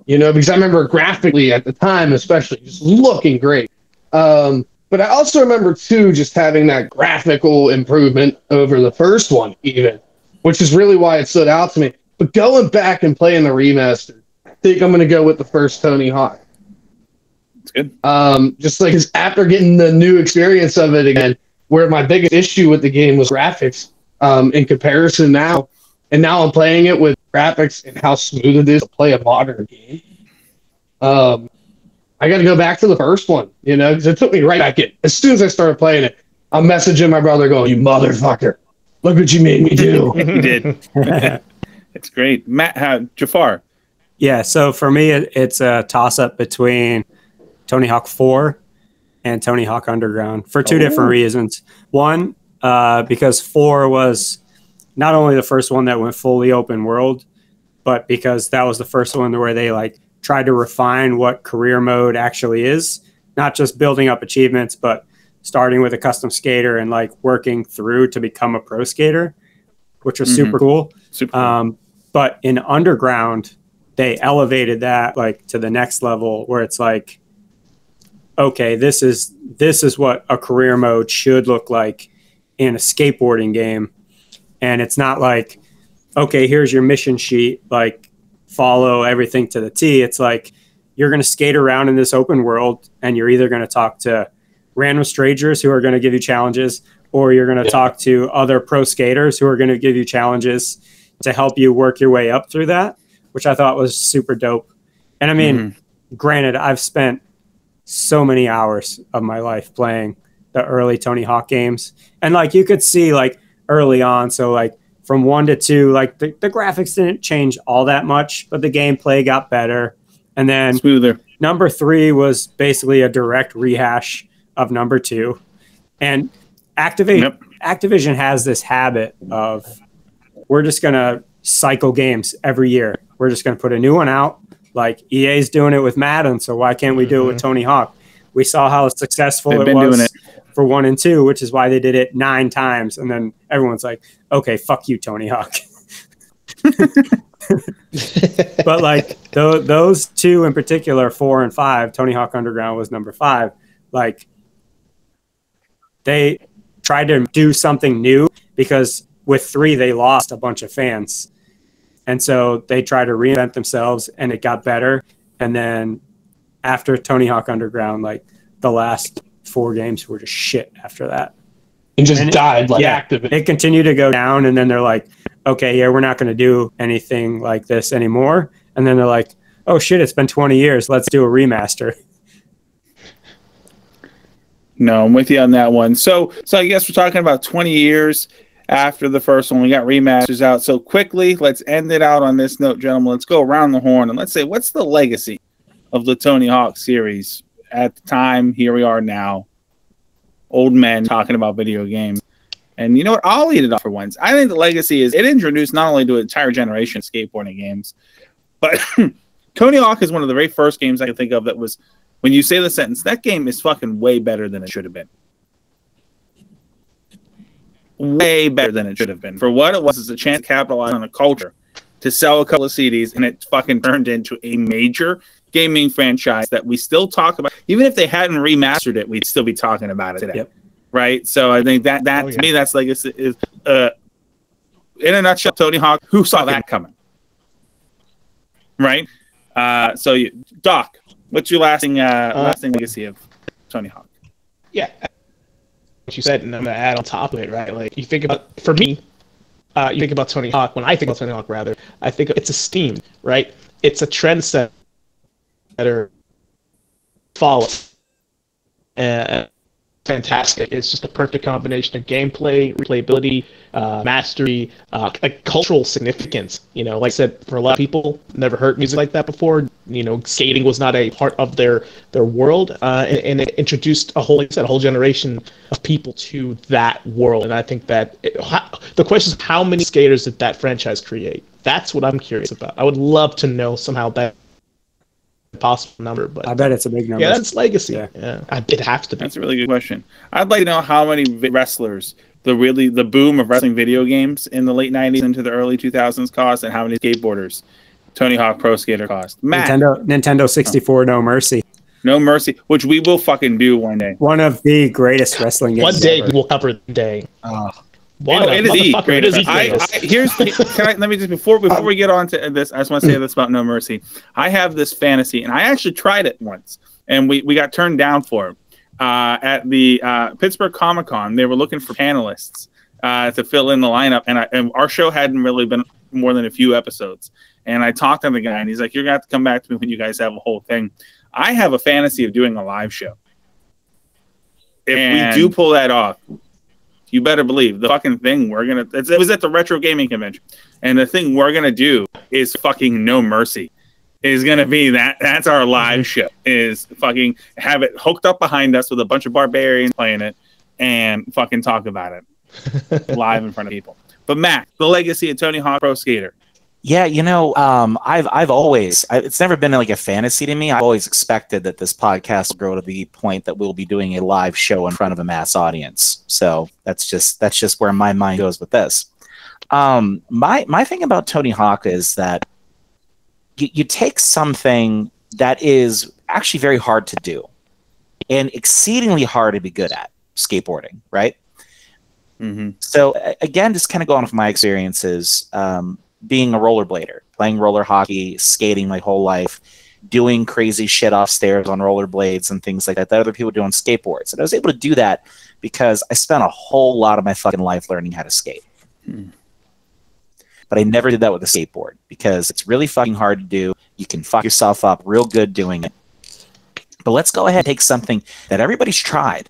You know, because I remember graphically at the time, especially just looking great. Um, but I also remember too just having that graphical improvement over the first one, even, which is really why it stood out to me. But going back and playing the remaster, I think I'm gonna go with the first Tony Hawk. It's good. Um, just like after getting the new experience of it again, where my biggest issue with the game was graphics. Um, in comparison now, and now I'm playing it with graphics and how smooth it is to play a modern game. Um, I got to go back to the first one, you know, because it took me right back in. As soon as I started playing it, I'm messaging my brother, going, "You motherfucker! Look what you made me do." You did. it's great. Matt, how, Jafar. Yeah, so for me, it, it's a toss up between Tony Hawk 4 and Tony Hawk Underground for two different reasons. One, uh, because 4 was not only the first one that went fully open world, but because that was the first one where they like tried to refine what career mode actually is, not just building up achievements, but starting with a custom skater and like working through to become a pro skater, which was Mhm. super cool. Super. Um, but in underground, they elevated that like to the next level where it's like, okay, this is this is what a career mode should look like in a skateboarding game, and it's not like, okay, here's your mission sheet, like follow everything to the T. It's like you're going to skate around in this open world, and you're either going to talk to random strangers who are going to give you challenges, or you're going to Yeah. talk to other pro skaters who are going to give you challenges to help you work your way up through that, which I thought was super dope. And I mean, Mm-hmm. granted, I've spent so many hours of my life playing the early Tony Hawk games. And like you could see like early on. So like from one to two, like the, the graphics didn't change all that much, but the gameplay got better. And then Smoother. number three was basically a direct rehash of number two. And Activate Yep. Activision has this habit of we're just gonna cycle games every year. We're just gonna put a new one out. Like EA's doing it with Madden, so why can't we do it with mm-hmm. Tony Hawk? We saw how successful They've it was doing it. for one and two, which is why they did it nine times. And then everyone's like, okay, fuck you, Tony Hawk. but like tho- those two in particular, four and five, Tony Hawk Underground was number five. Like they tried to do something new because with three they lost a bunch of fans, and so they tried to reinvent themselves, and it got better. And then after Tony Hawk Underground, like the last four games were just shit after that and just And it- died like yeah. Activision. it continued to go down and then they're like okay yeah we're not going to do anything like this anymore and then they're like oh shit it's been 20 years let's do a remaster No, I'm with you on that one. So, so I guess we're talking about 20 years after the first one. We got remasters out. So quickly, let's end it out on this note, gentlemen. Let's go around the horn and let's say what's the legacy of the Tony Hawk series at the time? Here we are now, old men talking about video games. And you know what? I'll lead it off for once. I think the legacy is it introduced not only to an entire generation of skateboarding games, but Tony Hawk is one of the very first games I can think of that was when you say the sentence, that game is fucking way better than it should have been. Way better than it should have been. For what it was, it's a chance to capitalize on a culture to sell a couple of CDs, and it fucking turned into a major gaming franchise that we still talk about. Even if they hadn't remastered it, we'd still be talking about it today. Yep. Right? So I think that that Oh, to yeah. me that's like is uh in a nutshell, Tony Hawk, who saw that coming? Right? Uh so you, Doc, what's your lasting uh, Uh, lasting legacy of Tony Hawk? yeah, what you said, and I'm gonna add on top of it, right? Like you think about, for me, uh, you think about Tony Hawk. When I think about Tony Hawk, rather, I think it's esteem, right? It's a trend set that are follow. Uh, fantastic. It's just a perfect combination of gameplay, replayability, uh, mastery, uh, like cultural significance. You know, like I said, for a lot of people, never heard music like that before. You know, skating was not a part of their their world, uh, and, and it introduced a whole, like said, a whole generation of people to that world. And I think that it, how, the question is, how many skaters did that franchise create? That's what I'm curious about. I would love to know somehow that possible number, but i bet it's a big number yeah, that's legacy. Yeah. Yeah, uh, it has to be. That's a really good question. I'd like to know how many wrestlers the really the boom of wrestling video games in the late '90s into the early 2000s cost, and how many skateboarders Tony Hawk Pro Skater cost. Matt, nintendo nintendo 64 no mercy No Mercy, which we will fucking do one day. one of the greatest wrestling games One day ever. we'll cover the day. Oh, One, Oh, it is the motherfucker, it is the. I. I, here's can I let me just before before we get on to this, I just want to say this about No Mercy. I have this fantasy, and I actually tried it once, and we we got turned down for it uh, at the uh, Pittsburgh Comic Con. They were looking for panelists uh, to fill in the lineup, and, I, and our show hadn't really been more than a few episodes. And I talked to the guy, and he's like, "You're gonna have to come back to me when you guys have a whole thing." I have a fantasy of doing a live show. If And- we do pull that off, you better believe the fucking thing we're gonna. It's, it was at the retro gaming convention, and the thing we're gonna do is fucking no mercy. Is gonna be that. That's our live mhm. show. Is fucking have it hooked up behind us with a bunch of barbarians playing it, and fucking talk about it live in front of people. But Mac, the legacy of Tony Hawk Pro Skater. Yeah, you know, um, I've I've always I, it's never been like a fantasy to me. I've always expected that this podcast will grow to the point that we'll be doing a live show in front of a mass audience. So that's just that's just where my mind goes with this. Um, my my thing about Tony Hawk is that you, you take something that is actually very hard to do and exceedingly hard to be good at skateboarding, right? Mm-hmm. So again, just kind of going off my experiences, um, being a rollerblader, playing roller hockey, skating my whole life, doing crazy shit off stairs on rollerblades and things like that that other people do on skateboards. And I was able to do that because I spent a whole lot of my fucking life learning how to skate. Hmm. But I never did that with a skateboard because it's really fucking hard to do. You can fuck yourself up real good doing it. But let's go ahead and take something that everybody's tried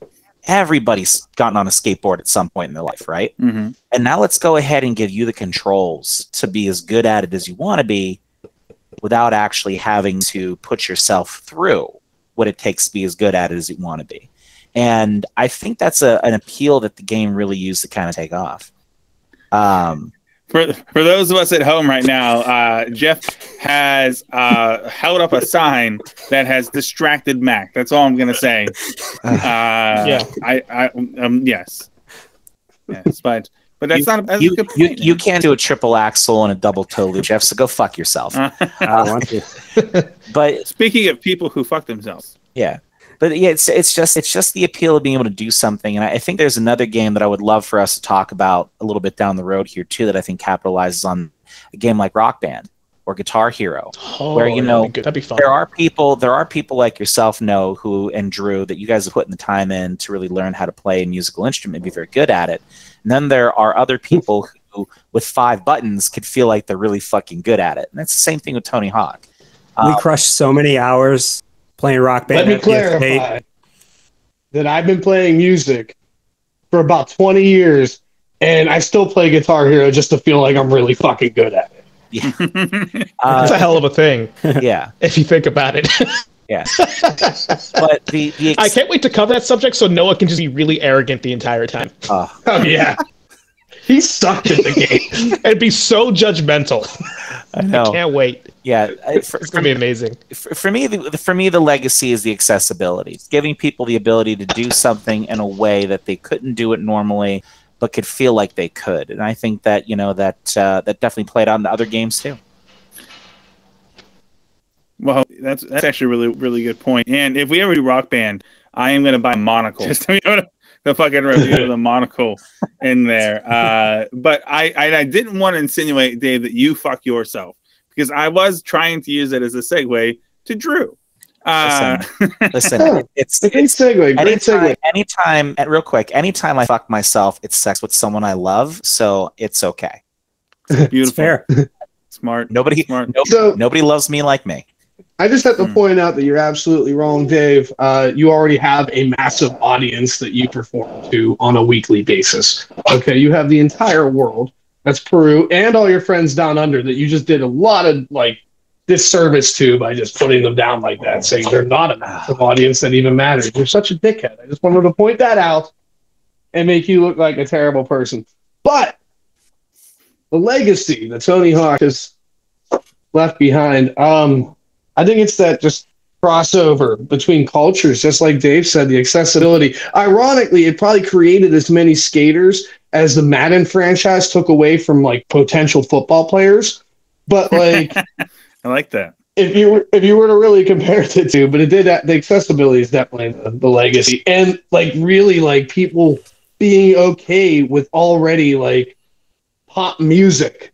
everybody's gotten on a skateboard at some point in their life, right? hmm And now let's go ahead and give you the controls to be as good at it as you want to be without actually having to put yourself through what it takes to be as good at it as you want to be. And I think that's a, an appeal that the game really used to kind of take off. Um, For for those of us at home right now, uh, Jeff has uh, held up a sign that has distracted Mac. That's all I'm gonna say. Uh, yeah, I, I um, yes, yes, but but that's you, not that's you, a good you, point. you can't do a triple axel and a double toe loop, Jeff. So go fuck yourself. I want to. But Speaking of people who fuck themselves, Yeah, but yeah, it's it's just it's just the appeal of being able to do something, and I, I think there's another game that I would love for us to talk about a little bit down the road here too. That I think capitalizes on a game like Rock Band or Guitar Hero. Oh, Where, you that'd know, be that'd be fun. There are people there are people like yourself, Noah, who and Drew that you guys have put in the time in to really learn how to play a musical instrument, and be very good at it. And then there are other people who, with five buttons, could feel like they're really fucking good at it. And that's the same thing with Tony Hawk. we Um, crushed so many hours playing Rock Band. Let me at PS8. clarify that I've been playing music for about 20 years and I still play Guitar Hero just to feel like I'm really fucking good at it. It's uh, a hell of a thing yeah, if you think about it. yeah. But the the I can't wait to cover that subject so Noah can just be really arrogant the entire time uh, Oh, yeah. he sucked at the game. and be so judgmental. I know. Can't wait. Yeah, I- for, It's gonna be amazing. for, for me, the, for me, the legacy is the accessibility. It's giving people the ability to do something in a way that they couldn't do it normally, but could feel like they could. And I think that you know that uh, that definitely played out in the other games too. well, that's that's actually a really really good point. And if we ever do Rock Band, I am gonna buy a monocle just to be able to the fucking review of the monocle in there. Uh, but I, I I didn't want to insinuate, Dave, that you fuck yourself because I was trying to use it as a segue to Drew. Uh, Listen, Yeah. it's, Great it's segue. Great anytime, segue. anytime, and real quick, anytime I fuck myself, it's sex with someone I love, so it's okay. beautiful, It's fair. smart, Nobody, smart. no- So nobody loves me like me. I just have to Hmm. point out that you're absolutely wrong, Dave. Uh, you already have a massive audience that you perform to on a weekly basis. Okay, you have the entire world. That's Peru and all your friends down under that you just did a lot of like disservice to by just putting them down like that, saying they're not a massive audience that even matters. You're such a dickhead. I just wanted to point that out and make you look like a terrible person. But the legacy that Tony Hawk has left behind, um, I think it's that just crossover between cultures, just like Dave said, the accessibility. Ironically, it probably created as many skaters as the Madden franchise took away from like potential football players. But like I like that. if you were, if you were to really compare the two, but it did that. the accessibility is definitely the, the legacy, and like really like people being okay with already like pop music,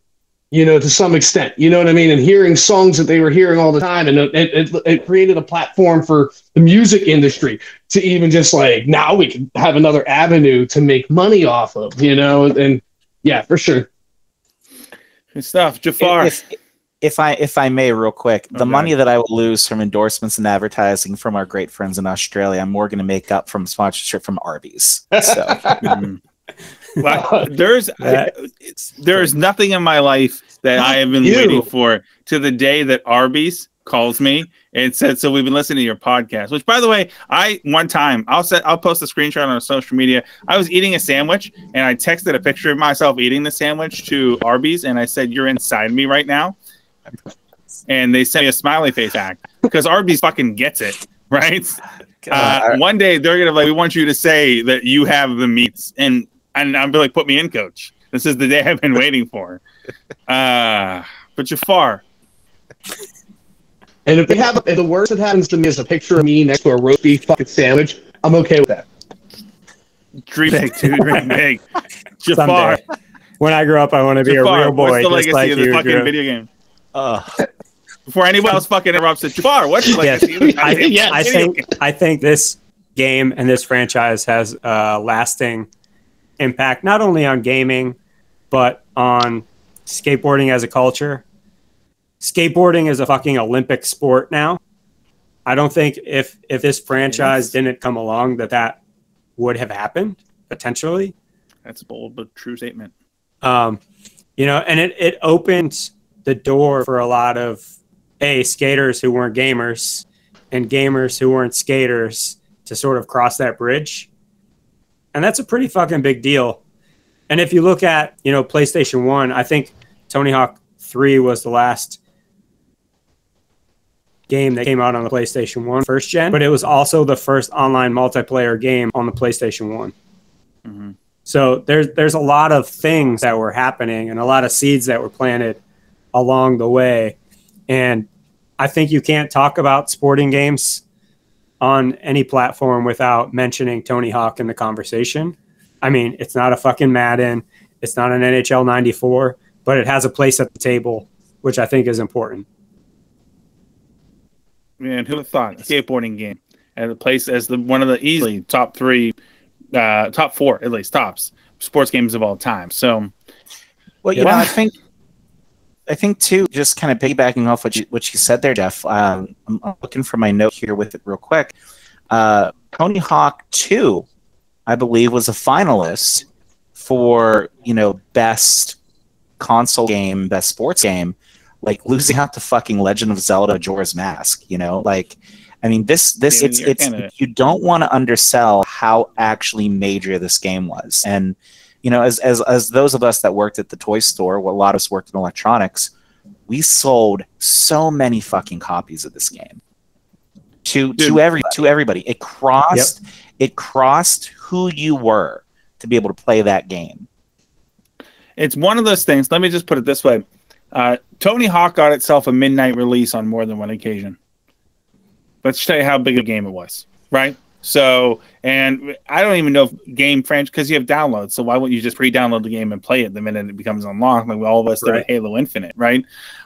you know, to some extent, you know what I mean, and hearing songs that they were hearing all the time, and it, it, it created a platform for the music industry to even just like now we can have another avenue to make money off of, you know, and yeah, for sure. Good stuff, Jafar. If, if I if I may, real quick, the Okay. money that I will lose from endorsements and advertising from our great friends in Australia, I'm more going to make up from sponsorship from Arby's. So Mm. Well, there's That- it's, there is nothing in my life that I have been You. waiting for to the day that Arby's calls me and said, "So we've been listening to your podcast." Which, by the way, I one time I'll set I'll post a screenshot on social media. I was eating a sandwich and I texted a picture of myself eating the sandwich to Arby's and I said, "You're inside me right now," and they sent me a smiley face act because Arby's fucking gets it right. Uh, one day they're gonna like, we want you to say that you have the meats, and and I'm be like, put me in, coach. This is the day I've been waiting for. Uh, but Jafar, And if they have, if the worst that happens to me is a picture of me next to a roast beef fucking sandwich, I'm okay with that. dream big, dude, dream big. Jafar, Someday. When I grow up, I want to be Jafar, a real boy, what's the just legacy like of the you. fucking Drew. video game? uh, Before anyone else fucking interrupts it, Jafar, what's the legacy? of the I, goddamn I think? I think this game and this franchise has a lasting impact not only on gaming but on skateboarding as a culture. Skateboarding is a fucking Olympic sport now. I don't think if if this franchise didn't come along that that would have happened potentially. That's a bold but true statement. Um, you know, and it, it opened the door for a lot of a skaters who weren't gamers and gamers who weren't skaters to sort of cross that bridge. And that's a pretty fucking big deal. And if you look at, you know, PlayStation 1, I think Tony Hawk 3 was the last game that came out on the PlayStation 1 first gen, but it was also the first online multiplayer game on the PlayStation one Mm-hmm. So there's there's a lot of things that were happening and a lot of seeds that were planted along the way. And I think you can't talk about sporting games on any platform without mentioning Tony Hawk in the conversation. I mean, it's not a fucking Madden, it's not an NHL 94, but it has a place at the table, which I think is important. Man, who would have thought skateboarding game at a place as the one of the easily top three, uh, top four at least tops sports games of all time. So, Well, you Yeah. know, I think, I think too, just kind of piggybacking off what you what you said there, Jeff. Um, I'm looking for my note here with it real quick. Uh, Tony Hawk Two, I believe, was a finalist for you know best console game, best sports game, like losing out to fucking Legend of Zelda: Majora's Mask. You know, like. I mean, this this it's it's candidate. you don't want to undersell how actually major this game was, and you know, as as as those of us that worked at the toy store, well, a lot of us worked in electronics, we sold so many fucking copies of this game to Dude. to every to everybody. It crossed it crossed who you were to be able to play that game. it's one of those things. Let me just put it this way: uh, Tony Hawk got itself a midnight release on more than one occasion. Let's tell you how big a game it was, right? So, and I don't even know if game franchise because you have downloads. So why wouldn't you just pre-download the game and play it the minute it becomes unlocked? Like all of us did with Halo Infinite, right?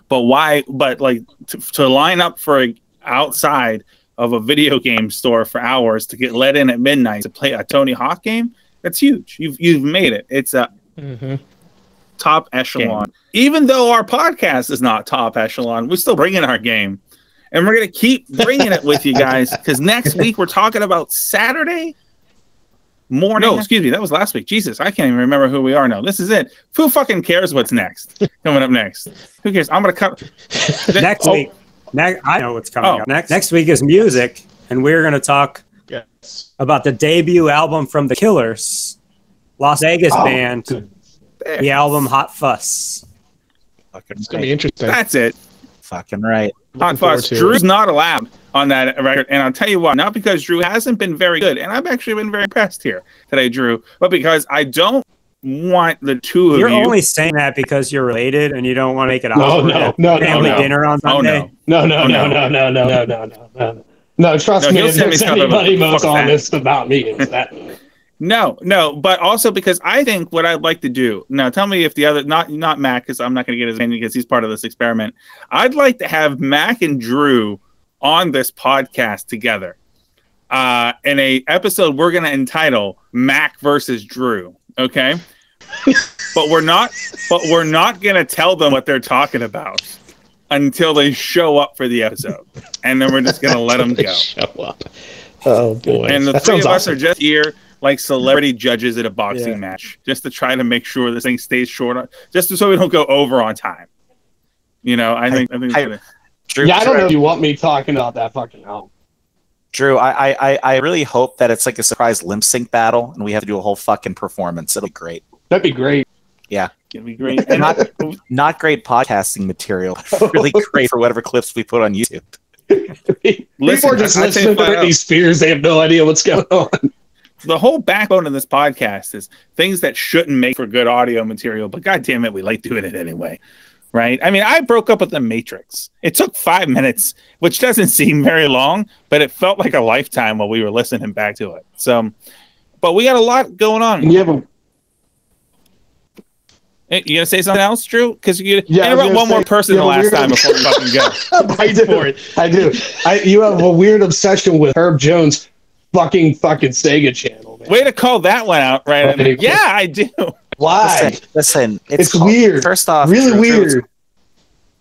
But why? But like to, to line up for a, outside of a video game store for hours to get let in at midnight to play a Tony Hawk game, that's huge. You've you've made it. It's a Mm-hmm. top echelon. Even though our podcast is not top echelon, we're still bringing our game. And we're going to keep bringing it with you guys because next week we're talking about Saturday morning. No, excuse me. That was last week. Jesus, I can't even remember who we are now. This is it. Who fucking cares what's next? Coming up next. Who cares? I'm going to cut. Next Oh, week, ne- I know what's coming Oh. up. Next, next week is music, and we're going to talk Yes. about the debut album from the Killers, Las Vegas Oh, band, good. the album Hot Fuss. Fucking It's gonna be interesting. That's it. Fucking right. Hot Looking forward it. Drew's not allowed on that record. And I'll tell you why. Not because Drew hasn't been very good. And I've actually been very impressed here today, Drew. But because I don't want the two of You're you. only saying that because you're related and you don't want to make it No, awkward no, at no, no, family no. dinner on oh, Sunday. no. No, no, Oh, no, no. no, no, no, no, no, no, no. No, trust No, me. If there's anybody fuck most that. honest about me, it's that. No, no, but also because I think what I'd like to do now. Tell me if the other not not Mac because I'm not going to get his opinion because he's part of this experiment. I'd like to have Mac and Drew on this podcast together, uh, in a episode we're going to entitle Mac versus Drew. Okay, but we're not, but we're not going to tell them what they're talking about until they show up for the episode, and then we're just going to let them go. Show up. Oh boy. And the that three of us are just here like celebrity judges at a boxing Yeah. match, just to try to make sure this thing stays short, on, just so we don't go over on time. You know, I think I think I- gonna- Drew, Yeah, I don't Drew, know if you want me talking about that fucking album. Drew, I, I, I- I really hope that it's like a surprise lip sync battle and we have to do a whole fucking performance. It'll be great. That'd be great. Yeah. It'd be great. And Not, not great podcasting material, really great for whatever clips we put on YouTube. People Listen, are just I- I'd listening to flat out. Britney Spears. They have no idea what's going on. The whole backbone of this podcast is things that shouldn't make for good audio material, but god damn it, we like doing it anyway. Right? I mean, I broke up with the Matrix. It took five minutes, which doesn't seem very long, but it felt like a lifetime while we were listening back to it. So, but we got a lot going on. And you have a Hey, You gonna say something else, Drew? Because you Yeah, I interrupt gonna one more person the last we're time before we fucking go. I do. I do. I, you have a weird obsession with Herb Jones' fucking fucking Sega channel, man. Way to call that one out, right? Okay. Yeah, I do. Why? Listen, listen it's, It's called- weird. First off, really Drew, Drew, it's- weird.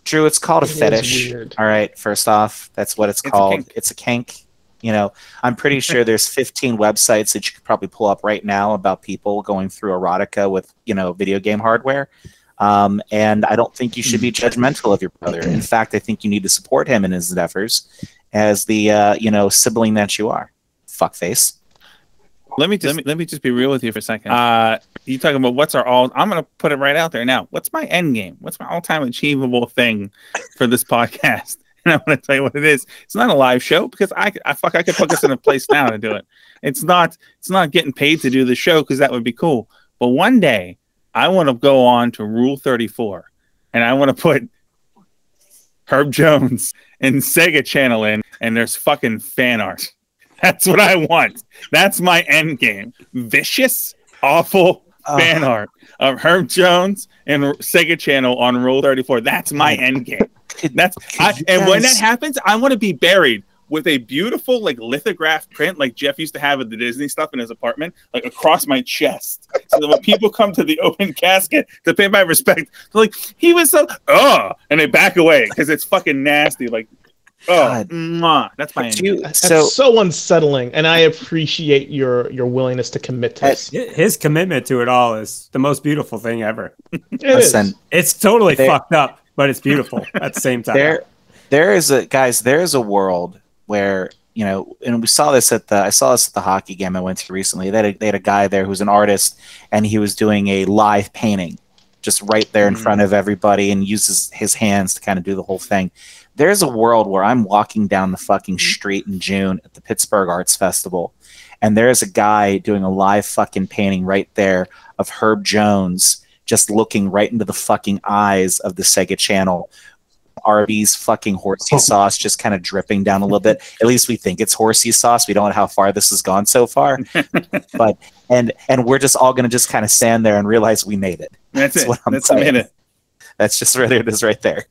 Drew, it's called a It is fetish. All right. First off, that's what it's, It's called. kink. It's a kink. You know, I'm pretty sure there's 15 websites that you could probably pull up right now about people going through erotica with, you know, video game hardware. Um, and I don't think you should be judgmental of your brother. In fact, I think you need to support him in his endeavors as the, uh, you know, sibling that you are. Fuckface. Let me just let me, let me just be real with you for a second. Uh, you talking about what's our all? I'm gonna put it right out there now. What's my end game? What's my all time achievable thing for this podcast? And I'm gonna tell you what it is. It's not a live show because I, I fuck I could put this in a place now to do it. It's not it's not getting paid to do the show because that would be cool. But one day I want to go on to Rule 34, and I want to put Herb Jones and Sega Channel in, and there's fucking fan art. That's what I want. That's my end game. Vicious, awful Oh. fan art of Herb Jones and Sega Channel on Rule 34. That's my end game. That's I, and when that happens, I want to be buried with a beautiful like lithograph print like Jeff used to have of the Disney stuff in his apartment, like across my chest. So that when people come to the open casket to pay my respect, like, he was so oh and they back away because it's fucking nasty. Like, oh God. mwah. that's my end. Do you- That's so so, unsettling, and I appreciate your your willingness to commit to this. His commitment to it all is the most beautiful thing ever. It is. listen, It's totally There- fucked up, but it's beautiful at the same time. there there is a guys there is a world where you know and we saw this at the i saw this at the hockey game i went to recently they had a, they had a guy there who's an artist and he was doing a live painting just right there in Mm. front of everybody and uses his hands to kind of do the whole thing there's a world where i'm walking down the fucking mm-hmm. street in june at the pittsburgh arts festival and there's a guy doing a live fucking painting right there of herb jones just looking right into the fucking eyes of the sega channel Arby's fucking horsey oh. sauce just kind of dripping down a little bit. At least we think it's horsey sauce. We don't know how far this has gone so far, but and and we're just all gonna just kind of stand there and realize we made it. That's, That's it. what I'm That's saying. a minute. That's just right it is right there.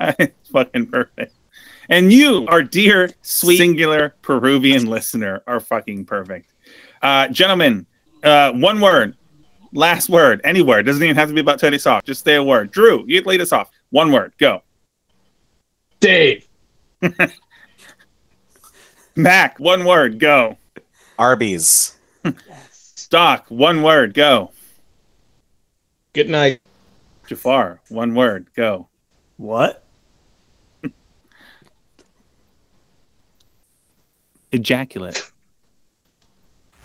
It's fucking perfect. And you, our dear, sweet, singular Peruvian listener, are fucking perfect. Uh, gentlemen, uh, one word, last word, any word. Doesn't even have to be about Tony Soft. Just say a word. Drew, you lead us off. One word. Go. Dave. Mac, one word. Go. Arby's. Doc, one word. Go. Good night. Jafar, one word. Go. what? Ejaculate.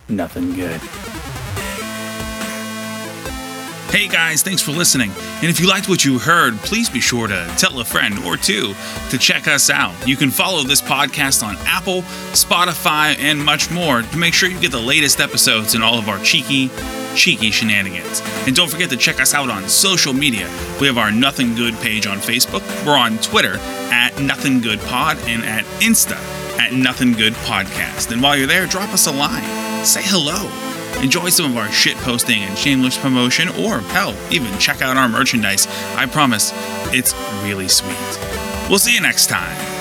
Nothing good. Hey guys, thanks for listening. And if you liked what you heard, please be sure to tell a friend or two to check us out. You can follow this podcast on Apple, Spotify, and much more to make sure you get the latest episodes and all of our cheeky, cheeky shenanigans. And don't forget to check us out on social media. We have our Nothing Good page on Facebook. We're on Twitter at Nothing Good Pod and at Insta at Nothing Good Podcast. And while you're there, drop us a line. Say hello. Enjoy some of our shit posting and shameless promotion, or hell, even check out our merchandise. I promise, it's really sweet. We'll see you next time.